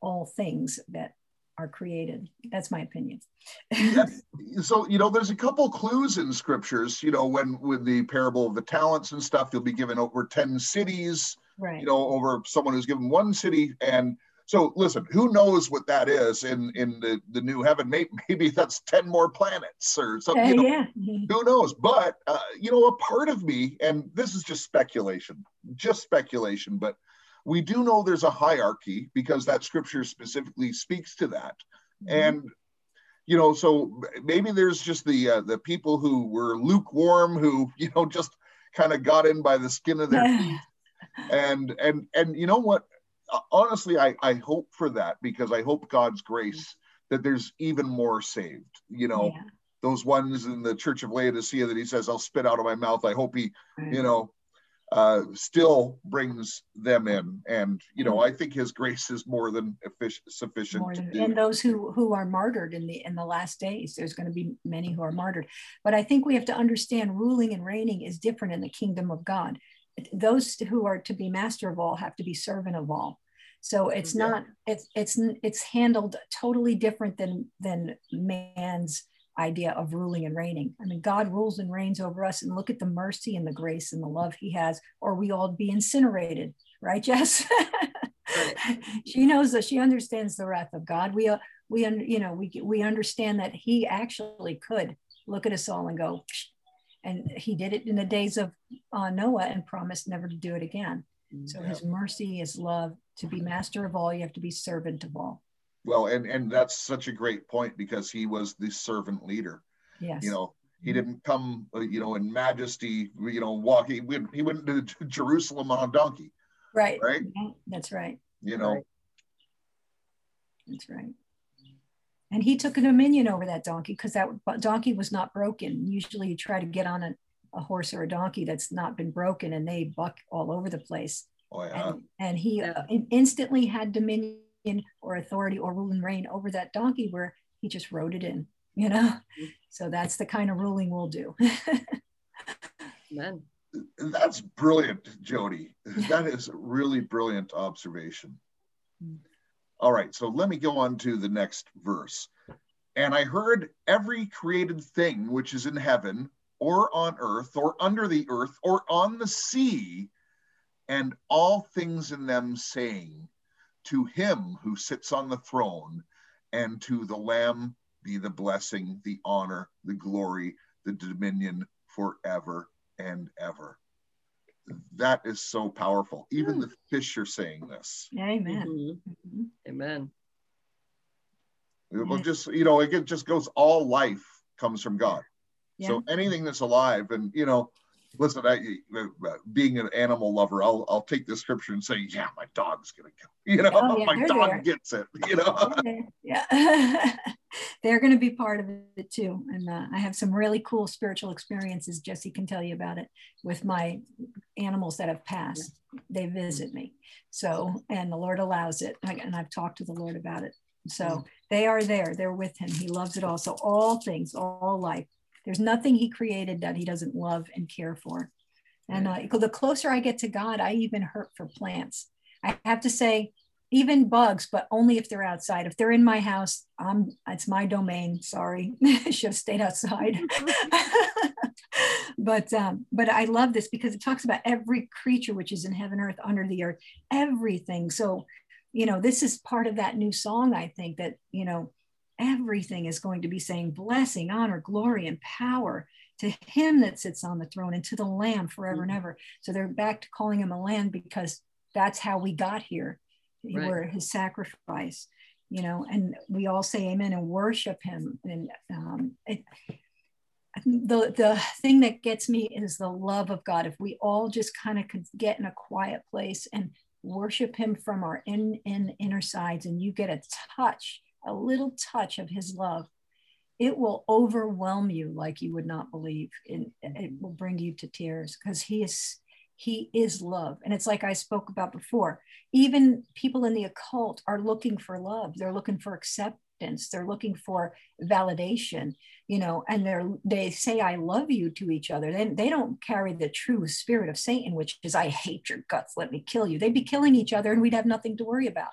all things that are created. That's my opinion. yeah. So, you know, there's a couple clues in scriptures, you know, when with the parable of the talents and stuff, you'll be given over 10 cities, right. you know, over someone who's given one city. And so listen, who knows what that is in in the, the new heaven? Maybe, maybe that's 10 more planets or something. Uh, you know, yeah. Who knows? But, uh, you know, a part of me, and this is just speculation, just speculation, but we do know there's a hierarchy because that scripture specifically speaks to that. Mm-hmm. And you know, so maybe there's just the uh, the people who were lukewarm, who you know just kind of got in by the skin of their teeth, and and and you know what? Honestly, I, I hope for that because I hope God's grace that there's even more saved. You know, yeah. those ones in the Church of Laodicea that He says, "I'll spit out of my mouth." I hope He, right. you know, uh, still brings them in. And you know, I think His grace is more than sufficient. More than, and those who who are martyred in the in the last days, there's going to be many who are martyred. But I think we have to understand ruling and reigning is different in the kingdom of God those who are to be master of all have to be servant of all so it's yeah. not it's it's it's handled totally different than than man's idea of ruling and reigning i mean god rules and reigns over us and look at the mercy and the grace and the love he has or we all be incinerated right jess right. she knows that she understands the wrath of god we uh, we you know we we understand that he actually could look at us all and go and he did it in the days of uh, Noah and promised never to do it again. So his mercy, his love, to be master of all, you have to be servant of all. Well, and and that's such a great point because he was the servant leader. Yes. You know, he didn't come, uh, you know, in majesty, you know, walking. He went to Jerusalem on a donkey. Right. Right. That's right. You know. Right. That's right. And he took a dominion over that donkey because that donkey was not broken. Usually you try to get on a, a horse or a donkey that's not been broken and they buck all over the place. Oh, yeah. and, and he yeah. instantly had dominion or authority or rule and reign over that donkey where he just rode it in, you know? Mm-hmm. So that's the kind of ruling we'll do. Amen. That's brilliant, Jody. That is a really brilliant observation. All right, so let me go on to the next verse. And I heard every created thing which is in heaven or on earth or under the earth or on the sea, and all things in them, saying, To him who sits on the throne and to the Lamb be the blessing, the honor, the glory, the dominion forever and ever. That is so powerful. Even mm. the fish are saying this. Amen. Mm-hmm. Mm-hmm. Amen. Well, just, you know, it just goes all life comes from God. Yeah. So anything that's alive, and you know, listen, I, uh, being an animal lover, I'll I'll take the scripture and say, yeah, my dog's gonna kill. You know, oh, yeah, my dog there. gets it. You know, yeah, they're gonna be part of it too. And uh, I have some really cool spiritual experiences. Jesse can tell you about it with my animals that have passed. They visit me, so and the Lord allows it, and I've talked to the Lord about it. So they are there. They're with him. He loves it all. So all things, all life. There's nothing he created that he doesn't love and care for. And uh, the closer I get to God, I even hurt for plants. I have to say, even bugs, but only if they're outside. If they're in my house, I'm it's my domain. Sorry, should have stayed outside. but um, but I love this because it talks about every creature which is in heaven, earth, under the earth, everything. So you know, this is part of that new song, I think, that, you know, everything is going to be saying blessing, honor, glory, and power to him that sits on the throne and to the lamb forever mm-hmm. and ever. So they're back to calling him a lamb because that's how we got here. Right. We're his sacrifice, you know, and we all say amen and worship him. And um, it, the, the thing that gets me is the love of God. If we all just kind of could get in a quiet place and worship him from our in, in inner sides and you get a touch a little touch of his love it will overwhelm you like you would not believe and it will bring you to tears because he is he is love and it's like i spoke about before even people in the occult are looking for love they're looking for acceptance they're looking for validation you know, and they're they say I love you to each other. Then they don't carry the true spirit of Satan, which is I hate your guts, let me kill you. They'd be killing each other and we'd have nothing to worry about.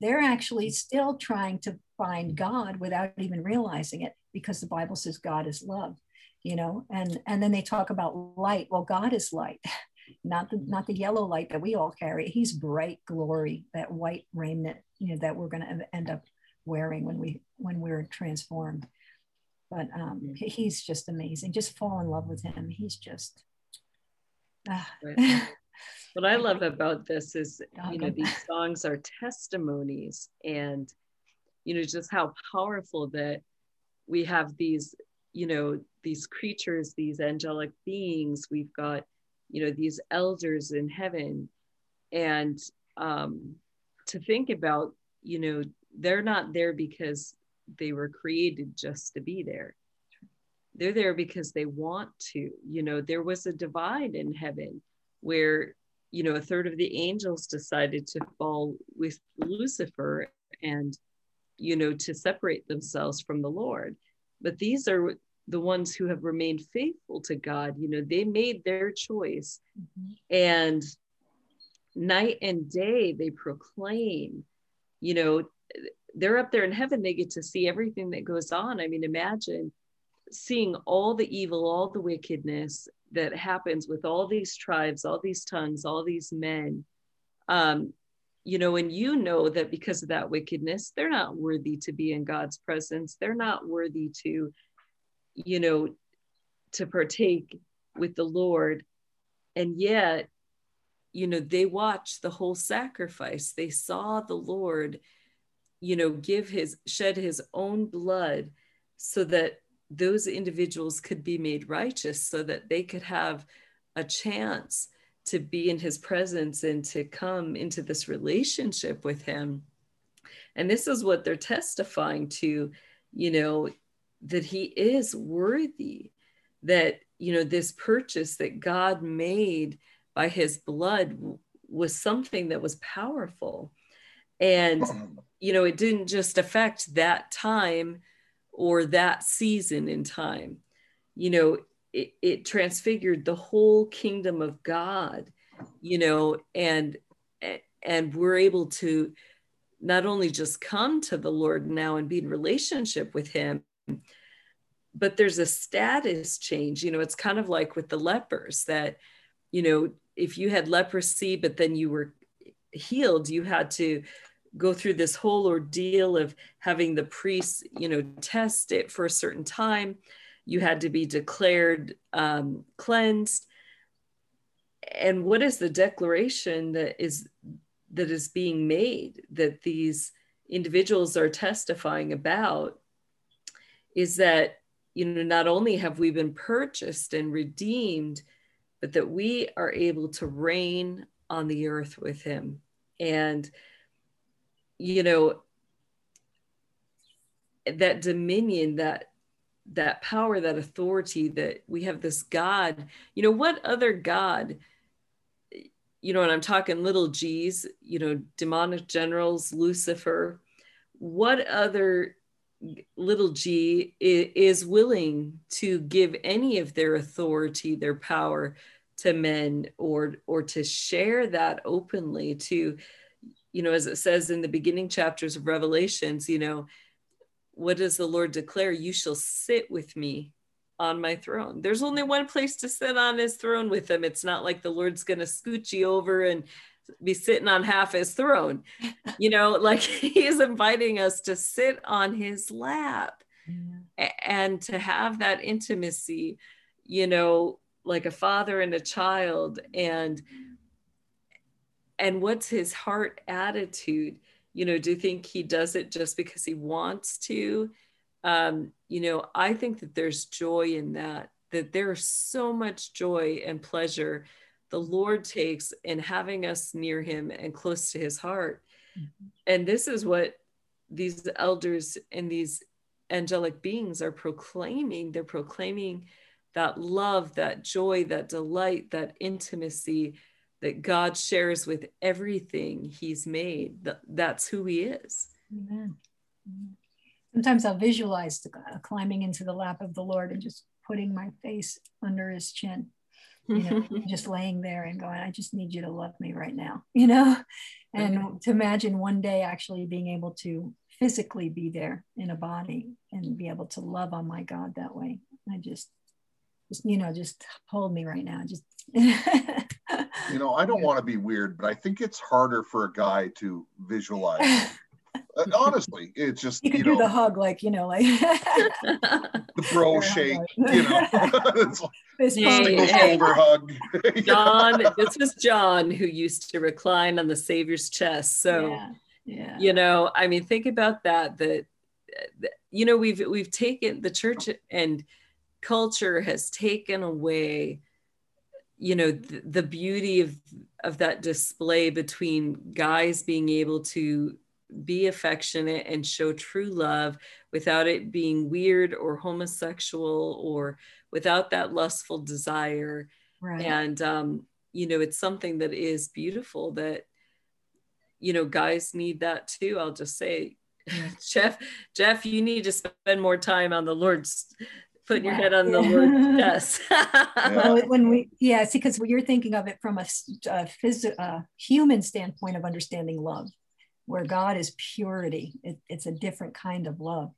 They're actually still trying to find God without even realizing it because the Bible says God is love, you know, and and then they talk about light. Well, God is light. Not the not the yellow light that we all carry. He's bright glory, that white raiment, you know, that we're going to end up wearing when we when we're transformed but um, he's just amazing. Just fall in love with him. He's just. Uh. what I love about this is, you know, these songs are testimonies and, you know, just how powerful that we have these, you know, these creatures, these angelic beings. We've got, you know, these elders in heaven. And um, to think about, you know, they're not there because they were created just to be there. They're there because they want to. You know, there was a divide in heaven where, you know, a third of the angels decided to fall with Lucifer and, you know, to separate themselves from the Lord. But these are the ones who have remained faithful to God. You know, they made their choice. Mm-hmm. And night and day they proclaim, you know, they're up there in heaven they get to see everything that goes on i mean imagine seeing all the evil all the wickedness that happens with all these tribes all these tongues all these men um you know and you know that because of that wickedness they're not worthy to be in god's presence. They're not worthy to you know to partake with the lord. And yet you know they watched the whole sacrifice. They saw the lord you know give his shed his own blood so that those individuals could be made righteous so that they could have a chance to be in his presence and to come into this relationship with him. And this is what they're testifying to you know that he is worthy that you know this purchase that god made by his blood was something that was powerful. And hmm. you know it didn't just affect that time or that season in time. You know it, it transfigured the whole kingdom of god you know and and we're able to not only just come to the lord now and be in relationship with him but there's a status change. You know it's kind of like with the lepers that you know if you had leprosy but then you were healed you had to go through this whole ordeal of having the priests you know test it for a certain time. You had to be declared um, cleansed. And what is the declaration that is that is being made that these individuals are testifying about is that you know not only have we been purchased and redeemed but that we are able to reign on the earth with him. And you know that dominion that that power that authority that we have this god. You know what other god you know and i'm talking little g's you know demonic generals lucifer what other little g is willing to give any of their authority their power to men or or to share that openly to you know as it says in the beginning chapters of revelations you know what does the lord declare? You shall sit with me on my throne. There's only one place to sit on his throne with him. It's not like the lord's going to scooch you over and be sitting on half his throne. You know like he's inviting us to sit on his lap yeah. and to have that intimacy you know like a father and a child and and what's his heart attitude? You know do you think he does it just because he wants to? Um you know i think that there's joy in that that there's so much joy and pleasure the lord takes in having us near him and close to his heart. Mm-hmm. and this is what these elders and these angelic beings are proclaiming. They're proclaiming that love, that joy, that delight, that intimacy that God shares with everything He's made. That's who He is. Amen. Sometimes I'll visualize the, uh, climbing into the lap of the Lord and just putting my face under His chin. You know, just laying there and going, I just need you to love me right now, you know? And okay. to imagine one day actually being able to physically be there in a body and be able to love on my God that way. I just just you know just hold me right now just you know i don't want to be weird but i think it's harder for a guy to visualize. Uh, honestly it's just you can you do the hug like you know like the bro shake you know. It's like this hey, shoulder hug. John this was john who used to recline on the savior's chest so yeah, yeah. you know i mean think about that that you know we've we've taken the church and culture has taken away you know the, the beauty of of that display between guys being able to be affectionate and show true love without it being weird or homosexual or without that lustful desire. Right. and um, you know it's something that is beautiful that you know guys need that too. I'll just say jeff jeff you need to spend more time on the lord's putting your head on the Lord's chest. well, when we, yeah, see, because you're thinking of it from a, a, phys- a, human standpoint of understanding love, where God is purity. It, it's a different kind of love.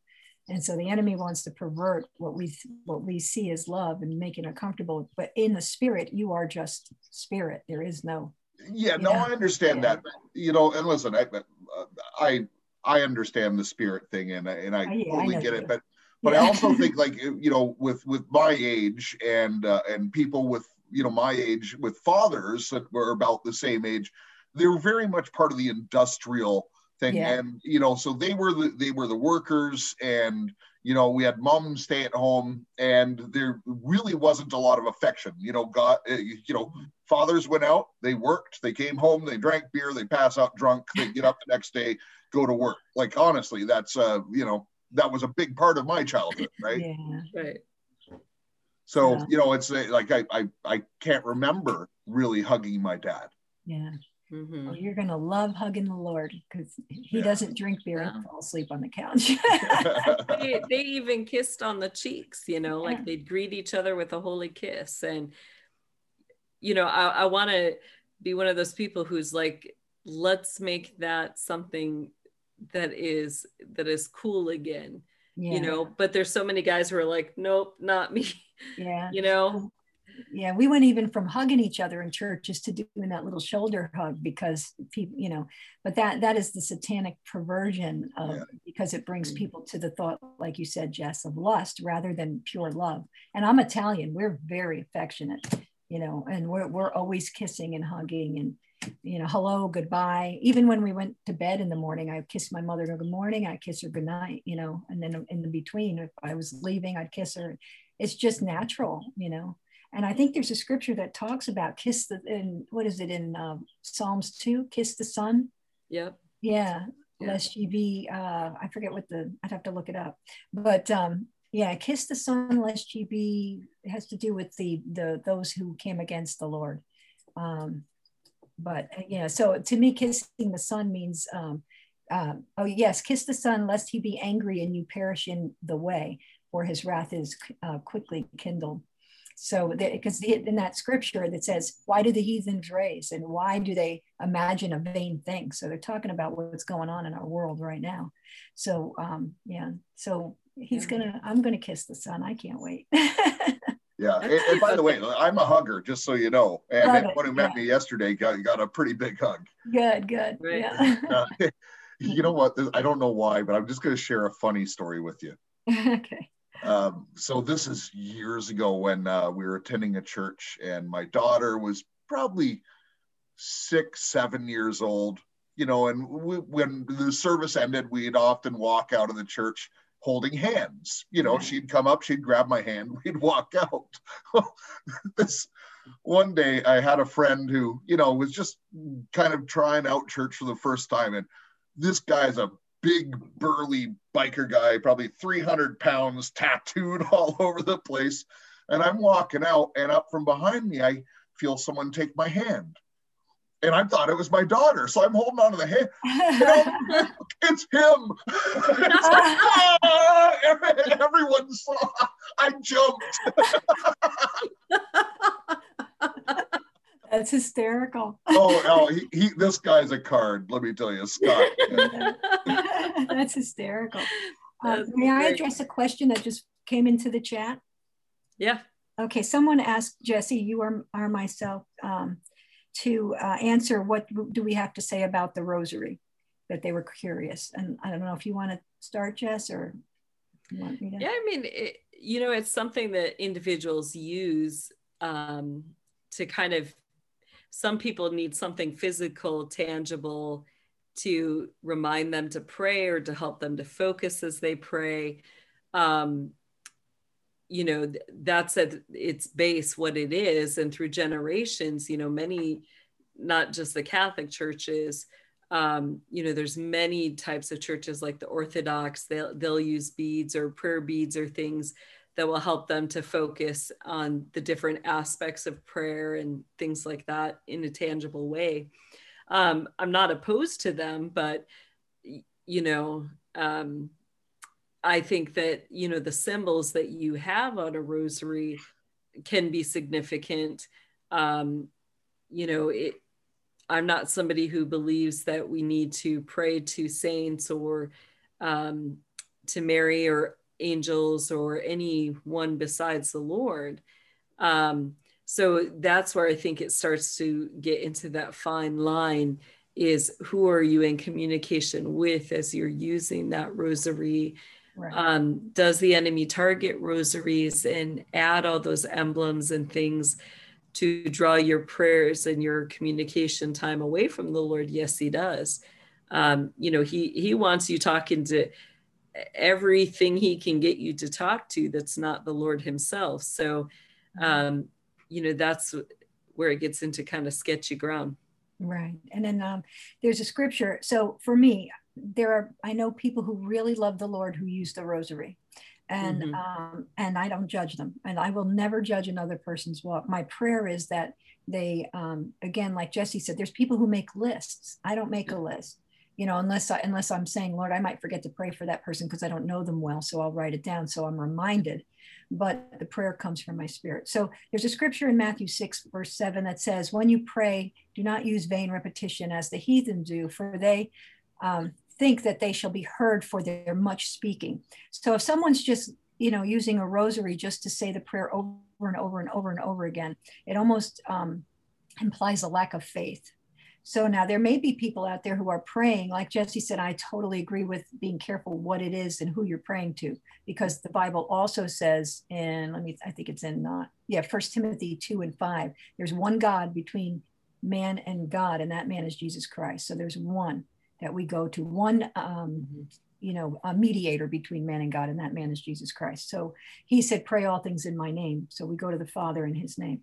And so the enemy wants to pervert what we what we see as love and make it uncomfortable. But in the spirit, you are just spirit. There is no. Yeah, no, know? I understand yeah. that. You know, and listen, I, uh, I I understand the spirit thing, and and I oh, yeah, totally I get it. But but yeah. I also think like you know with with my age and uh, and people with you know my age with fathers that were about the same age, they were very much part of the industrial thing, yeah. and you know so they were the they were the workers and you know we had mom stay at home and there really wasn't a lot of affection you know god uh, you know fathers went out they worked they came home they drank beer they pass out drunk they get up the next day go to work like honestly that's uh you know that was a big part of my childhood, right? Yeah. Right. So, yeah. you know, it's like I, I I can't remember really hugging my dad. Yeah. Mm-hmm. Well, you're gonna love hugging the Lord because He yeah. doesn't drink beer yeah. and fall asleep on the couch. they, they, even kissed on the cheeks, you know, like they'd greet each other with a holy kiss. And you know, I, I want to be one of those people who's like, let's make that something that is that is cool again yeah. you know but there's so many guys who are like nope not me yeah you know yeah we went even from hugging each other in churches to doing that little shoulder hug because people you know but that that is the satanic perversion of yeah. because it brings mm. people to the thought like you said jess of lust rather than pure love and i'm italian we're very affectionate you know and we're, we're always kissing and hugging and you know hello goodbye even when we went to bed in the morning i kissed my mother good morning i kiss her good night you know and then in the between if i was leaving i'd kiss her it's just natural you know and I think there's a scripture that talks about kiss the, in what is it in um, Psalms 2, kiss the son. Yep. Yeah. yeah. Lest ye be, uh, I forget what the, I'd have to look it up. But um, yeah, kiss the son lest ye be, it has to do with the, the, those who came against the Lord. Um, but uh, yeah, so to me, kissing the son means, um, uh, oh yes, kiss the son, lest he be angry and you perish in the way, for his wrath is uh, quickly kindled. So, because in that scripture that says, why do the heathens raise and why do they imagine a vain thing? So they're talking about what's going on in our world right now. So, um, yeah. So he's gonna, I'm gonna kiss the son. I can't wait. yeah. And, and, by the way, I'm a hugger, just so you know. And Love anyone it. who met yeah. me yesterday got got a pretty big hug. Good. Good. Right. Yeah. uh, you know what? I don't know why, but I'm just going to share a funny story with you. okay. Um, so this is years ago when uh, we were attending a church, and my daughter was probably six, seven years old. You know, and we, when the service ended, we'd often walk out of the church holding hands. You know, mm-hmm. she'd come up, she'd grab my hand, we'd walk out. this one day, I had a friend who, you know, was just kind of trying out church for the first time, and this guy's a big burly biker guy, probably 300 pounds, tattooed all over the place. And I'm walking out, and up from behind me, I feel someone take my hand. And I thought it was my daughter. So I'm holding on to the hand. Know, it's him. it's like, ah! Everyone saw. I jumped. That's hysterical. oh, oh he, he, this guy's a card. Let me tell you, Scott. That's hysterical. Uh, may I address a question that just came into the chat? Yeah. Okay. Someone asked Jesse, you are, are myself, um, to uh, answer what do we have to say about the rosary that they were curious. And I don't know if you want to start, Jess, or want me to? Yeah, I mean, it, you know, it's something that individuals use um, to kind of some people need something physical, tangible to remind them to pray or to help them to focus as they pray. Um, you know, that's at its base what it is. And through generations, you know, many, not just the Catholic churches, um, you know, there's many types of churches like the Orthodox, they'll, they'll use beads or prayer beads or things that will help them to focus on the different aspects of prayer and things like that in a tangible way. Um, I'm not opposed to them, but you know, um, I think that you know the symbols that you have on a rosary can be significant. Um, you know, it, I'm not somebody who believes that we need to pray to saints or um, to Mary or angels or anyone besides the Lord. Um, so that's where I think it starts to get into that fine line is who are you in communication with as you're using that rosary? Right. Um, does the enemy target rosaries and add all those emblems and things to draw your prayers and your communication time away from the Lord? Yes, he does. Um, you know, he he wants you talking to everything he can get you to talk to that's not the Lord himself. So, mm-hmm. um, you know, that's where it gets into kind of sketchy ground. Right. And then um, there's a scripture. So for me, there are, I know people who really love the Lord who use the rosary and mm-hmm. um, and I don't judge them, and I will never judge another person's walk. My prayer is that they, um, again, like Jesse said, there's people who make lists. I don't make a list you know unless i unless i'm saying lord i might forget to pray for that person because i don't know them well so i'll write it down so i'm reminded but the prayer comes from my spirit so there's a scripture in matthew 6 verse 7 that says when you pray do not use vain repetition as the heathen do for they um, think that they shall be heard for their much speaking. So if someone's just, you know, using a rosary just to say the prayer over and over and over and over again, it almost um, implies a lack of faith. So now there may be people out there who are praying, like Jesse said, I totally agree with being careful what it is and who you're praying to, because the Bible also says in, let me, I think it's in, uh, yeah, First Timothy 2 and 5, there's one God between man and God, and that man is Jesus Christ. So there's one that we go to, one, um, you know, a mediator between man and God, and that man is Jesus Christ. So he said, pray all things in my name. So we go to the Father in his name.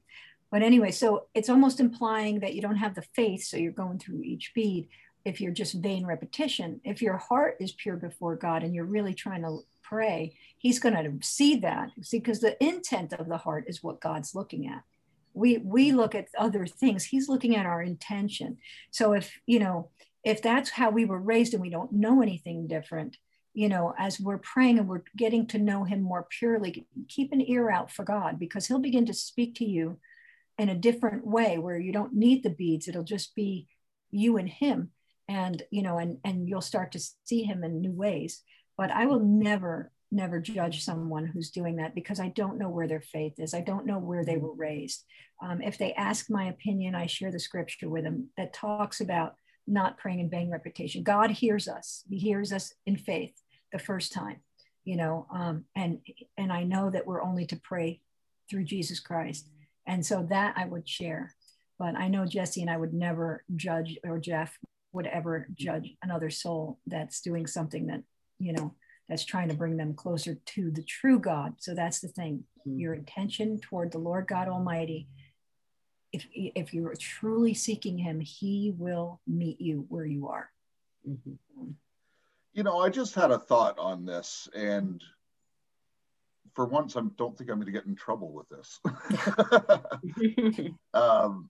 But anyway, so it's almost implying that you don't have the faith, so you're going through each bead if you're just vain repetition. If your heart is pure before God and you're really trying to pray, He's going to see that. See, because the intent of the heart is what God's looking at. We we look at other things. He's looking at our intention. So if you know if that's how we were raised and we don't know anything different, you know, as we're praying and we're getting to know Him more purely, keep an ear out for God because He'll begin to speak to you in a different way where you don't need the beads. It'll just be you and him and you know and and you'll start to see him in new ways. But i will never never judge someone who's doing that because i don't know where their faith is. I don't know where they were raised. Um, if they ask my opinion i share the scripture with them that talks about not praying in vain repetition god hears us he hears us in faith the first time you know um, and and i know that we're only to pray through jesus christ and so that I would share. But I know Jesse and I would never judge, or Jeff would ever judge another soul that's doing something that, you know, that's trying to bring them closer to the true God. So that's the thing. Mm-hmm. Your intention toward the Lord God Almighty, if, if you're truly seeking Him, He will meet you where you are. Mm-hmm. You know, I just had a thought on this, and for once, I don't think I'm going to get in trouble with this. um,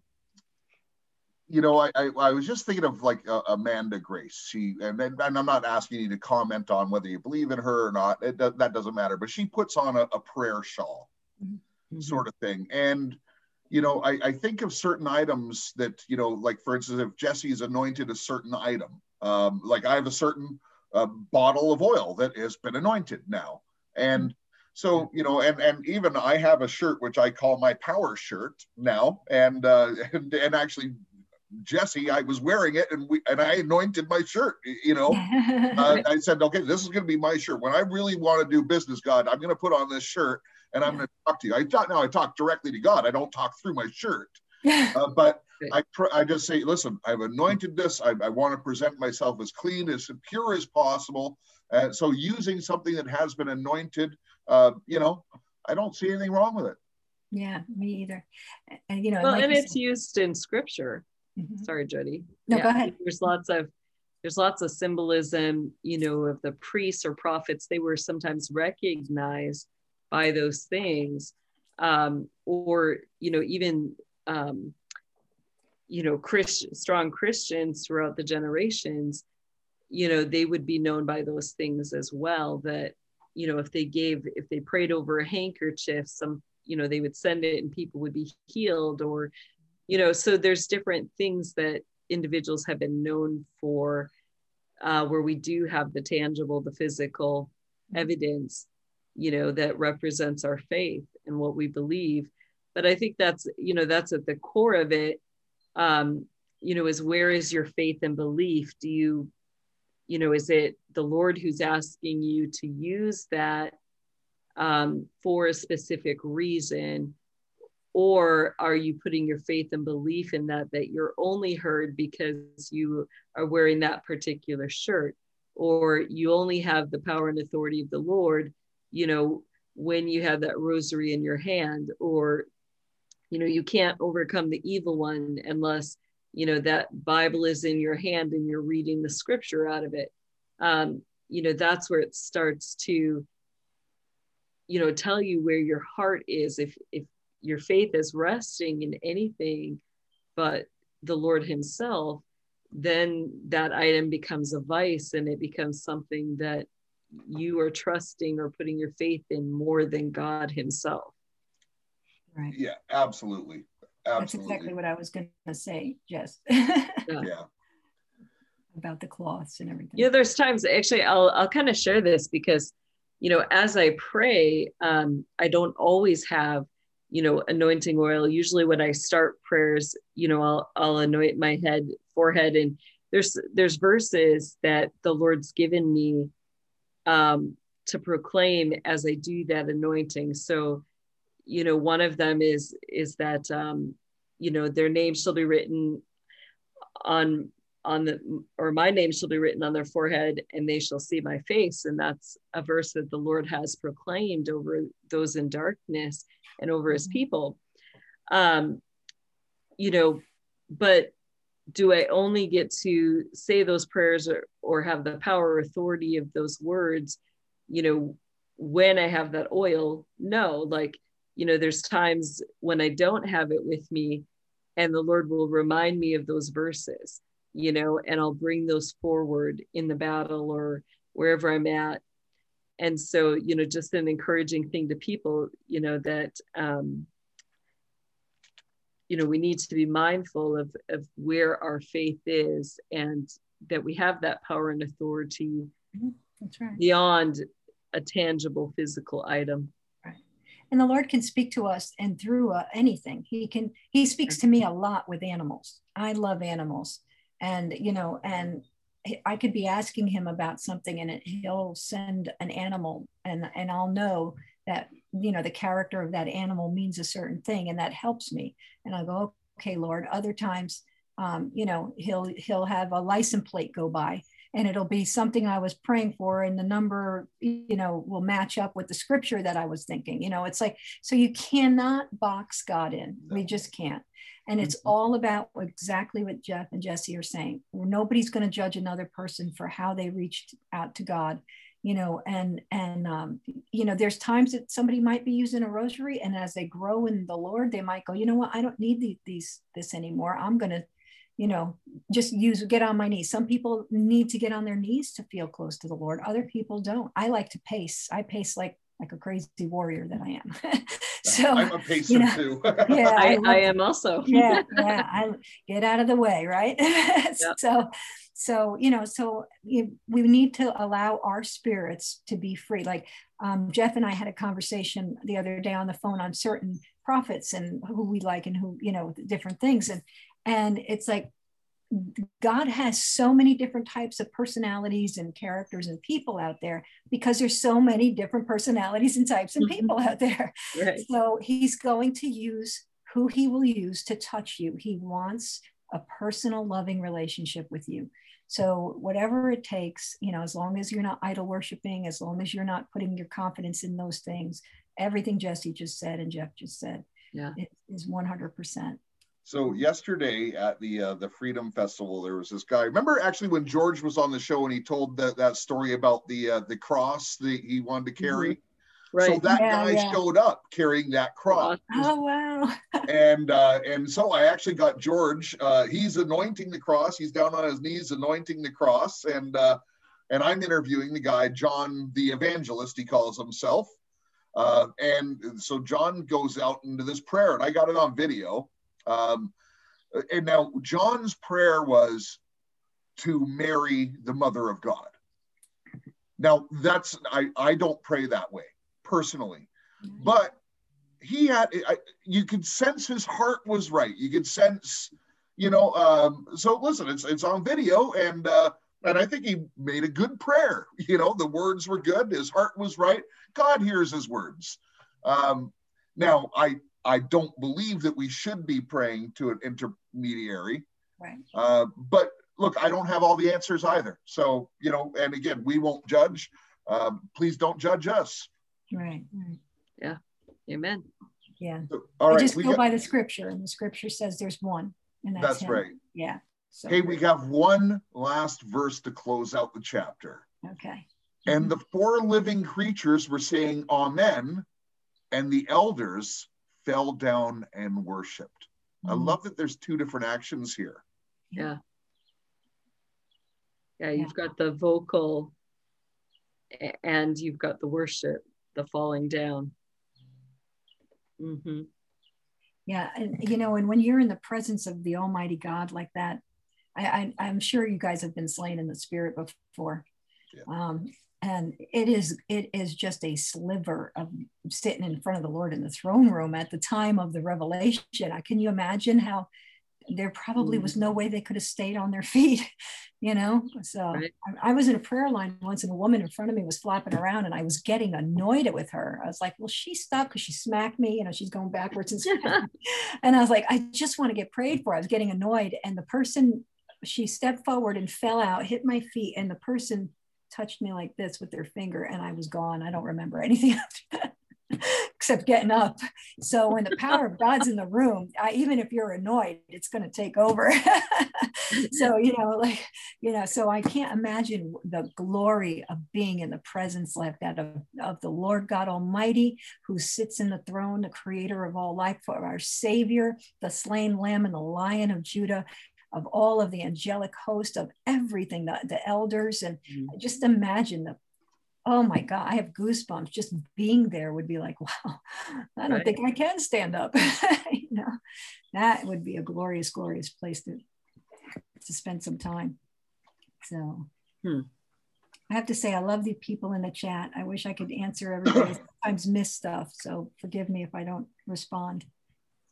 you know, I, I, I, was just thinking of like uh, Amanda Grace. She and, and I'm not asking you to comment on whether you believe in her or not. It, that doesn't matter. But she puts on a, a prayer shawl, mm-hmm. sort of thing. And you know, I, I think of certain items that you know, like for instance, if Jesse's anointed a certain item, um, like I have a certain uh, bottle of oil that has been anointed now, and so you know, and and even I have a shirt which I call my power shirt now, and uh, and and actually Jesse, I was wearing it and we and I anointed my shirt. You know, uh, I said, okay, this is going to be my shirt. When I really want to do business, God, I'm going to put on this shirt and I'm going to talk to you. I talk now. I talk directly to God. I don't talk through my shirt. Uh, but I I just say, listen, I've anointed this. I, I want to present myself as clean, as pure as possible. Uh, so using something that has been anointed uh, you know, I don't see anything wrong with it. Yeah, me either. And you know, well, like and it's said, used in scripture. Mm-hmm. Sorry, Jody. No, yeah, go ahead. There's lots of there's lots of symbolism, you know, of the priests or prophets. They were sometimes recognized by those things, um, or you know, even um, you know, strong Christians throughout the generations. You know, they would be known by those things as well. That you know if they gave if they prayed over a handkerchief some you know they would send it and people would be healed or you know so there's different things that individuals have been known for uh, where we do have the tangible the physical evidence you know that represents our faith and what we believe. But i think that's you know that's at the core of it um you know is where is your faith and belief? Do you you know is it the lord who's asking you to use that um, for a specific reason? Or are you putting your faith and belief in that that you're only heard because you are wearing that particular shirt? Or you only have the power and authority of the lord you know when you have that rosary in your hand or you know you can't overcome the evil one unless you know that bible is in your hand and you're reading the scripture out of it. Um, you know that's where it starts to you know tell you where your heart is if if your faith is resting in anything but the lord himself then that item becomes a vice and it becomes something that you are trusting or putting your faith in more than god himself right yeah absolutely Absolutely. That's exactly what I was going to say, Jess. yeah. about the cloths and everything. Yeah, there's times actually I'll I'll kind of share this because you know as I pray, um, I don't always have you know anointing oil. Usually when I start prayers, you know I'll I'll anoint my head, forehead, and there's there's verses that the Lord's given me um, to proclaim as I do that anointing. So you know one of them is is that um, you know their name shall be written on on the or my name shall be written on their forehead and they shall see my face and that's a verse that the lord has proclaimed over those in darkness and over his mm-hmm. people um you know but do i only get to say those prayers or, or have the power or authority of those words you know when i have that oil no like you know there's times when i don't have it with me and the lord will remind me of those verses you know, and I'll bring those forward in the battle or wherever I'm at. And so, you know, just an encouraging thing to people, you know, that, um, you know, we need to be mindful of, of where our faith is and that we have that power and authority mm-hmm. That's right. beyond a tangible physical item. Right, and the lord can speak to us and through uh, anything. He can he speaks to me a lot with animals. I love animals. And you know and i could be asking him about something and it, he'll send an animal and and i'll know that you know the character of that animal means a certain thing and that helps me. And i go okay lord. Other times um, you know he'll he'll have a license plate go by and it'll be something i was praying for and the number you know will match up with the scripture that i was thinking you know? It's like so you cannot box god in. We just can't. And it's mm-hmm. all about exactly what Jeff and Jesse are saying. Nobody's going to judge another person for how they reached out to God, you know, and, and, um, you know, there's times that somebody might be using a rosary and as they grow in the Lord, they might go, you know what, I don't need these, these this anymore. I'm going to, you know, just use, get on my knees. Some people need to get on their knees to feel close to the Lord. Other people don't. I like to pace. I pace like like a crazy warrior that I am. so I'm a pacer you know, too. yeah, I, I, I, am also. yeah, yeah. I get out of the way, right? Yep. So, so you know, so we need to allow our spirits to be free. Like um, Jeff and I had a conversation the other day on the phone on certain prophets and who we like and who you know different things, and and it's like God has so many different types of personalities and characters and people out there because there's so many different personalities and types and mm-hmm. people out there. Right. So he's going to use who he will use to touch you. He wants a personal, loving relationship with you. So whatever it takes, you know, as long as you're not idol worshiping, as long as you're not putting your confidence in those things, everything Jesse just said and Jeff just said yeah. is 100%. So yesterday at the uh, the Freedom Festival, there was this guy. Remember actually when George was on the show and he told that that story about the uh, the cross that he wanted to carry. Mm-hmm. Right. So that yeah, guy yeah. showed up carrying that cross. Oh wow! and uh, and so I actually got George. Uh, he's anointing the cross. He's down on his knees anointing the cross, and uh, and I'm interviewing the guy John the Evangelist. He calls himself. Uh, and so John goes out into this prayer, and I got it on video. Um, and now John's prayer was to Mary, the mother of God. Now that's I, I don't pray that way personally, but he had I, you could sense his heart was right. You could sense, you know. Um, so listen, it's it's on video, and uh, and I think he made a good prayer. You know, the words were good. His heart was right. God hears his words. Um, now I I don't believe that we should be praying to an intermediary. Right. Uh, but look, I don't have all the answers either. So, you know, and again, we won't judge. Um, please don't judge us. Right. right. Yeah. Amen. Yeah. So, all right. I just go got, by the scripture, and the scripture says there's one, and that's, that's right. Yeah. So. Hey, we have one last verse to close out the chapter. Okay. And the four living creatures were saying, Amen. And the elders fell down and worshiped. Mm-hmm. I love that there's two different actions here. Yeah. Yeah, you've got the vocal and you've got the worship, the falling down. Mm-hmm. Yeah, and you know, and when you're in the presence of the Almighty God like that, I, I am sure you guys have been slain in the spirit before. Yeah. Um, and it is it is just a sliver of sitting in front of the lord in the throne room at the time of the revelation can you imagine how there probably mm-hmm. was no way they could have stayed on their feet you know? So right. I, I, was in a prayer line once and a woman in front of me was flapping around and i was getting annoyed with her. I was like well she stopped because she smacked me you know she's going backwards and and i was like i just want to get prayed for. I was getting annoyed and the person she stepped forward and fell out hit my feet and the person touched me like this with their finger and I was gone. I don't remember anything except getting up. So when the power of God's in the room, I, even if you're annoyed, it's going to take over. so, you know, like, you know, so I can't imagine the glory of being in the presence like that of, of the Lord God Almighty, who sits in the throne, the creator of all life, for our Savior, the slain lamb and the lion of Judah of all of the angelic host of everything, the, the elders. And mm. just imagine the, oh my God, I have goosebumps. Just being there would be like, wow, I don't right. think I can stand up. you know, that would be a glorious, glorious place to, to spend some time. So hmm. I have to say, I love the people in the chat. I wish I could answer everybody. Sometimes miss stuff. So forgive me if I don't respond.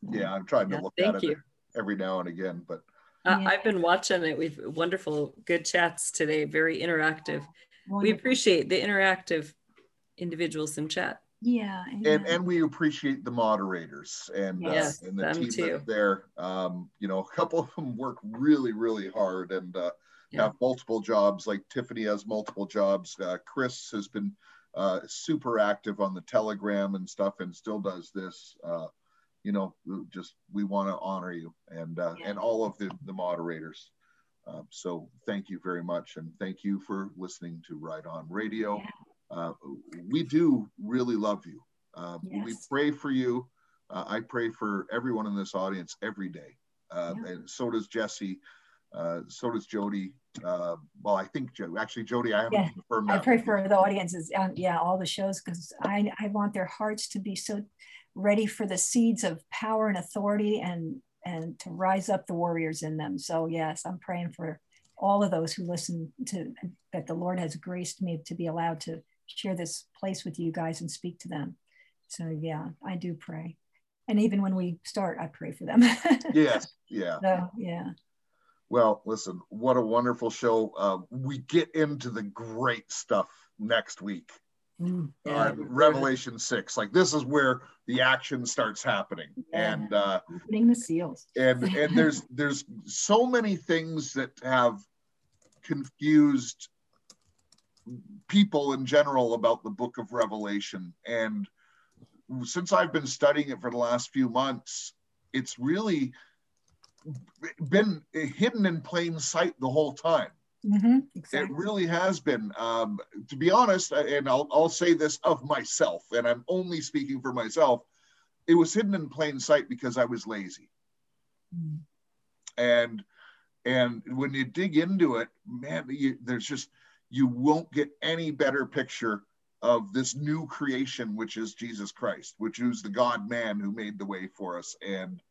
Yeah, I'm trying to yeah, look at it every now and again, but uh, yeah. I've been watching it. We've wonderful, good chats today. Very interactive. Wonderful. We appreciate the interactive individuals in chat. Yeah, yeah, and and we appreciate the moderators and yes, uh, and the team too. there. Um, you know, a couple of them work really really hard and uh, yeah. have multiple jobs. Like Tiffany has multiple jobs. Uh, Chris has been uh, super active on the Telegram and stuff, and still does this. Uh, you know, just we want to honor you and uh, and all of the the moderators. Uh, so thank you very much, and thank you for listening to Right On Radio. Uh, we do really love you. Uh, yes. We pray for you. Uh, I pray for everyone in this audience every day, uh, yeah. and so does Jesse. so does Jody. well, I think Jody. Actually, Jody, I haven't yeah. confirmed that. I pray for the audiences. yeah, all the shows because I I want their hearts to be so ready for the seeds of power and authority and and to rise up the warriors in them. So yes, I'm praying for all of those who listen to that the Lord has graced me to be allowed to share this place with you guys and speak to them. So yeah, I do pray. And even when we start, I pray for them. yes, yeah. So, yeah. Well, listen, what a wonderful show. Uh, we get into the great stuff next week. Mm, yeah. Revelation six, like this is where the action starts happening, yeah. and uh, opening the seals. and and there's there's so many things that have confused people in general about the book of Revelation, and since I've been studying it for the last few months, it's really been hidden in plain sight the whole time Mm-hmm, exactly. It really has been. Um, to be honest, and I'll, I'll say this of myself, and I'm only speaking for myself, it was hidden in plain sight because I was lazy. Mm-hmm. And and when you dig into it, man, you, there's just you won't get any better picture of this new creation, which is Jesus Christ, which is the God man who made the way for us. And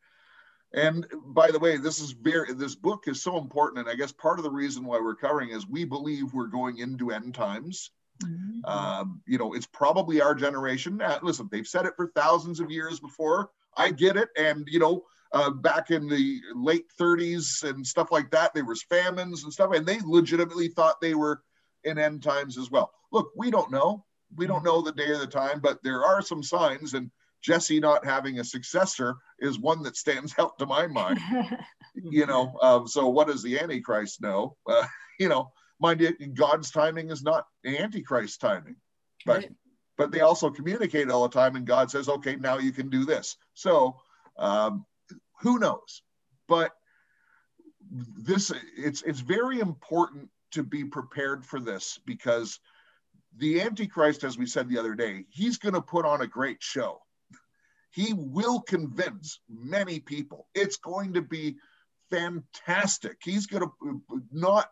and by the way, this is very this book is so important, and I guess part of the reason why we're covering is we believe we're going into end times. Mm-hmm. Um, you know, it's probably our generation. Uh, listen, they've said it for thousands of years before. I get it, and you know, uh, back in the late 30s and stuff like that, there was famines and stuff, and they legitimately thought they were in end times as well. Look, we don't know. We don't mm-hmm. know the day or the time, but there are some signs, and Jesse not having a successor is one that stands out to my mind. you know, um, so what does the Antichrist know? Uh, you know, mind you, God's timing is not Antichrist timing, but right. but they also communicate all the time, and God says, okay, now you can do this. So um, who knows? But this it's it's very important to be prepared for this because the antichrist as we said the other day he's going to put on a great show he will convince many people. It's going to be fantastic. He's going to not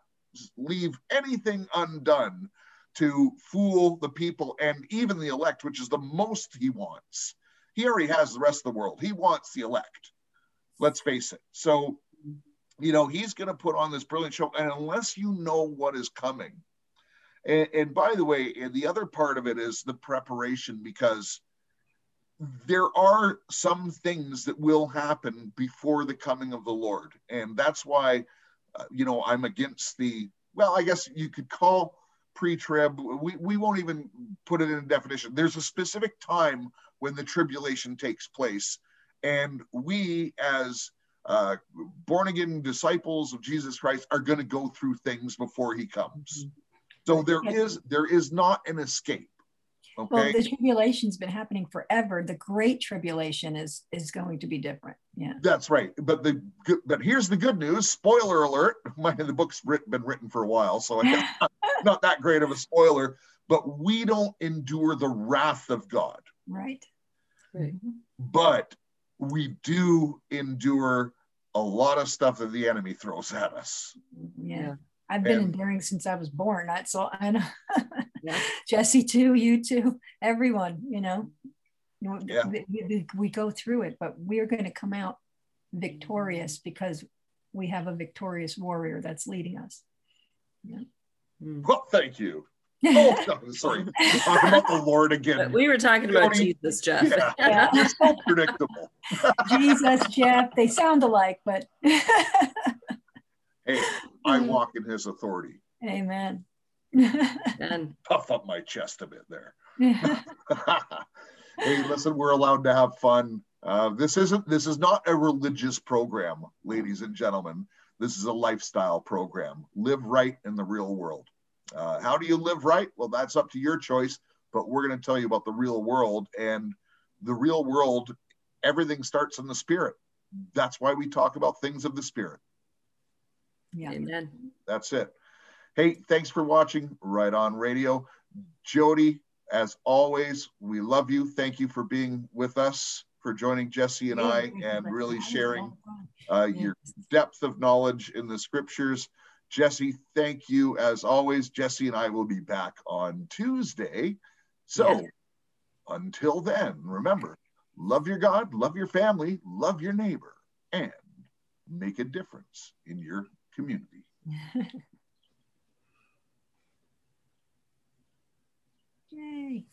leave anything undone to fool the people and even the elect, which is the most he wants. He already has the rest of the world. He wants the elect. Let's face it. So you know, he's going to put on this brilliant show. And unless you know what is coming, and, and by the way, and the other part of it is the preparation because there are some things that will happen before the coming of the Lord. And that's why, uh, you know, I'm against the, well, I guess you could call pre-trib we, we won't even put it in a definition. There's a specific time when the tribulation takes place. And we as uh, born again disciples of jesus christ are going to go through things before he comes. So there is there is not an escape okay well the tribulation's been happening forever the great tribulation is is going to be different yeah that's right but the but here's the good news spoiler alert my the book's written, been written for a while so i not that great of a spoiler, but we don't endure the wrath of God. Right. Right. Mm-hmm. But we do endure a lot of stuff that the enemy throws at us. Yeah. I've been and, enduring since I was born. That's all I know. yeah. Jesse too, you too, everyone, you know. Yeah. We, we, we go through it, but we're going to come out victorious because we have a victorious warrior that's leading us. Yeah. Mm. Well, thank you. Oh, no, sorry. Talking about the Lord again. We were talking about Jesus, Jeff. Yeah, yeah. You're so predictable. Jesus, Jeff, they sound alike, but. hey, I walk in his authority. Amen. And puff up my chest a bit there. hey, listen, we're allowed to have fun. Uh, this isn't. This is not a religious program, ladies and gentlemen. This is a lifestyle program. Live right in the real world. Uh, how do you live right? Well, that's up to your choice, but we're going to tell you about the real world. And the real world, everything starts in the spirit. That's why we talk about things of the spirit. Yeah. Amen. That's it. Hey, thanks for watching Right On Radio. Jody, as always, we love you. Thank you for being with us for joining Jesse and I and really sharing uh, your depth of knowledge in the scriptures. Jesse, thank you as always. Jesse and I will be back on Tuesday. So until then, remember love your God, love your family, love your neighbor, and make a difference in your community. Yay.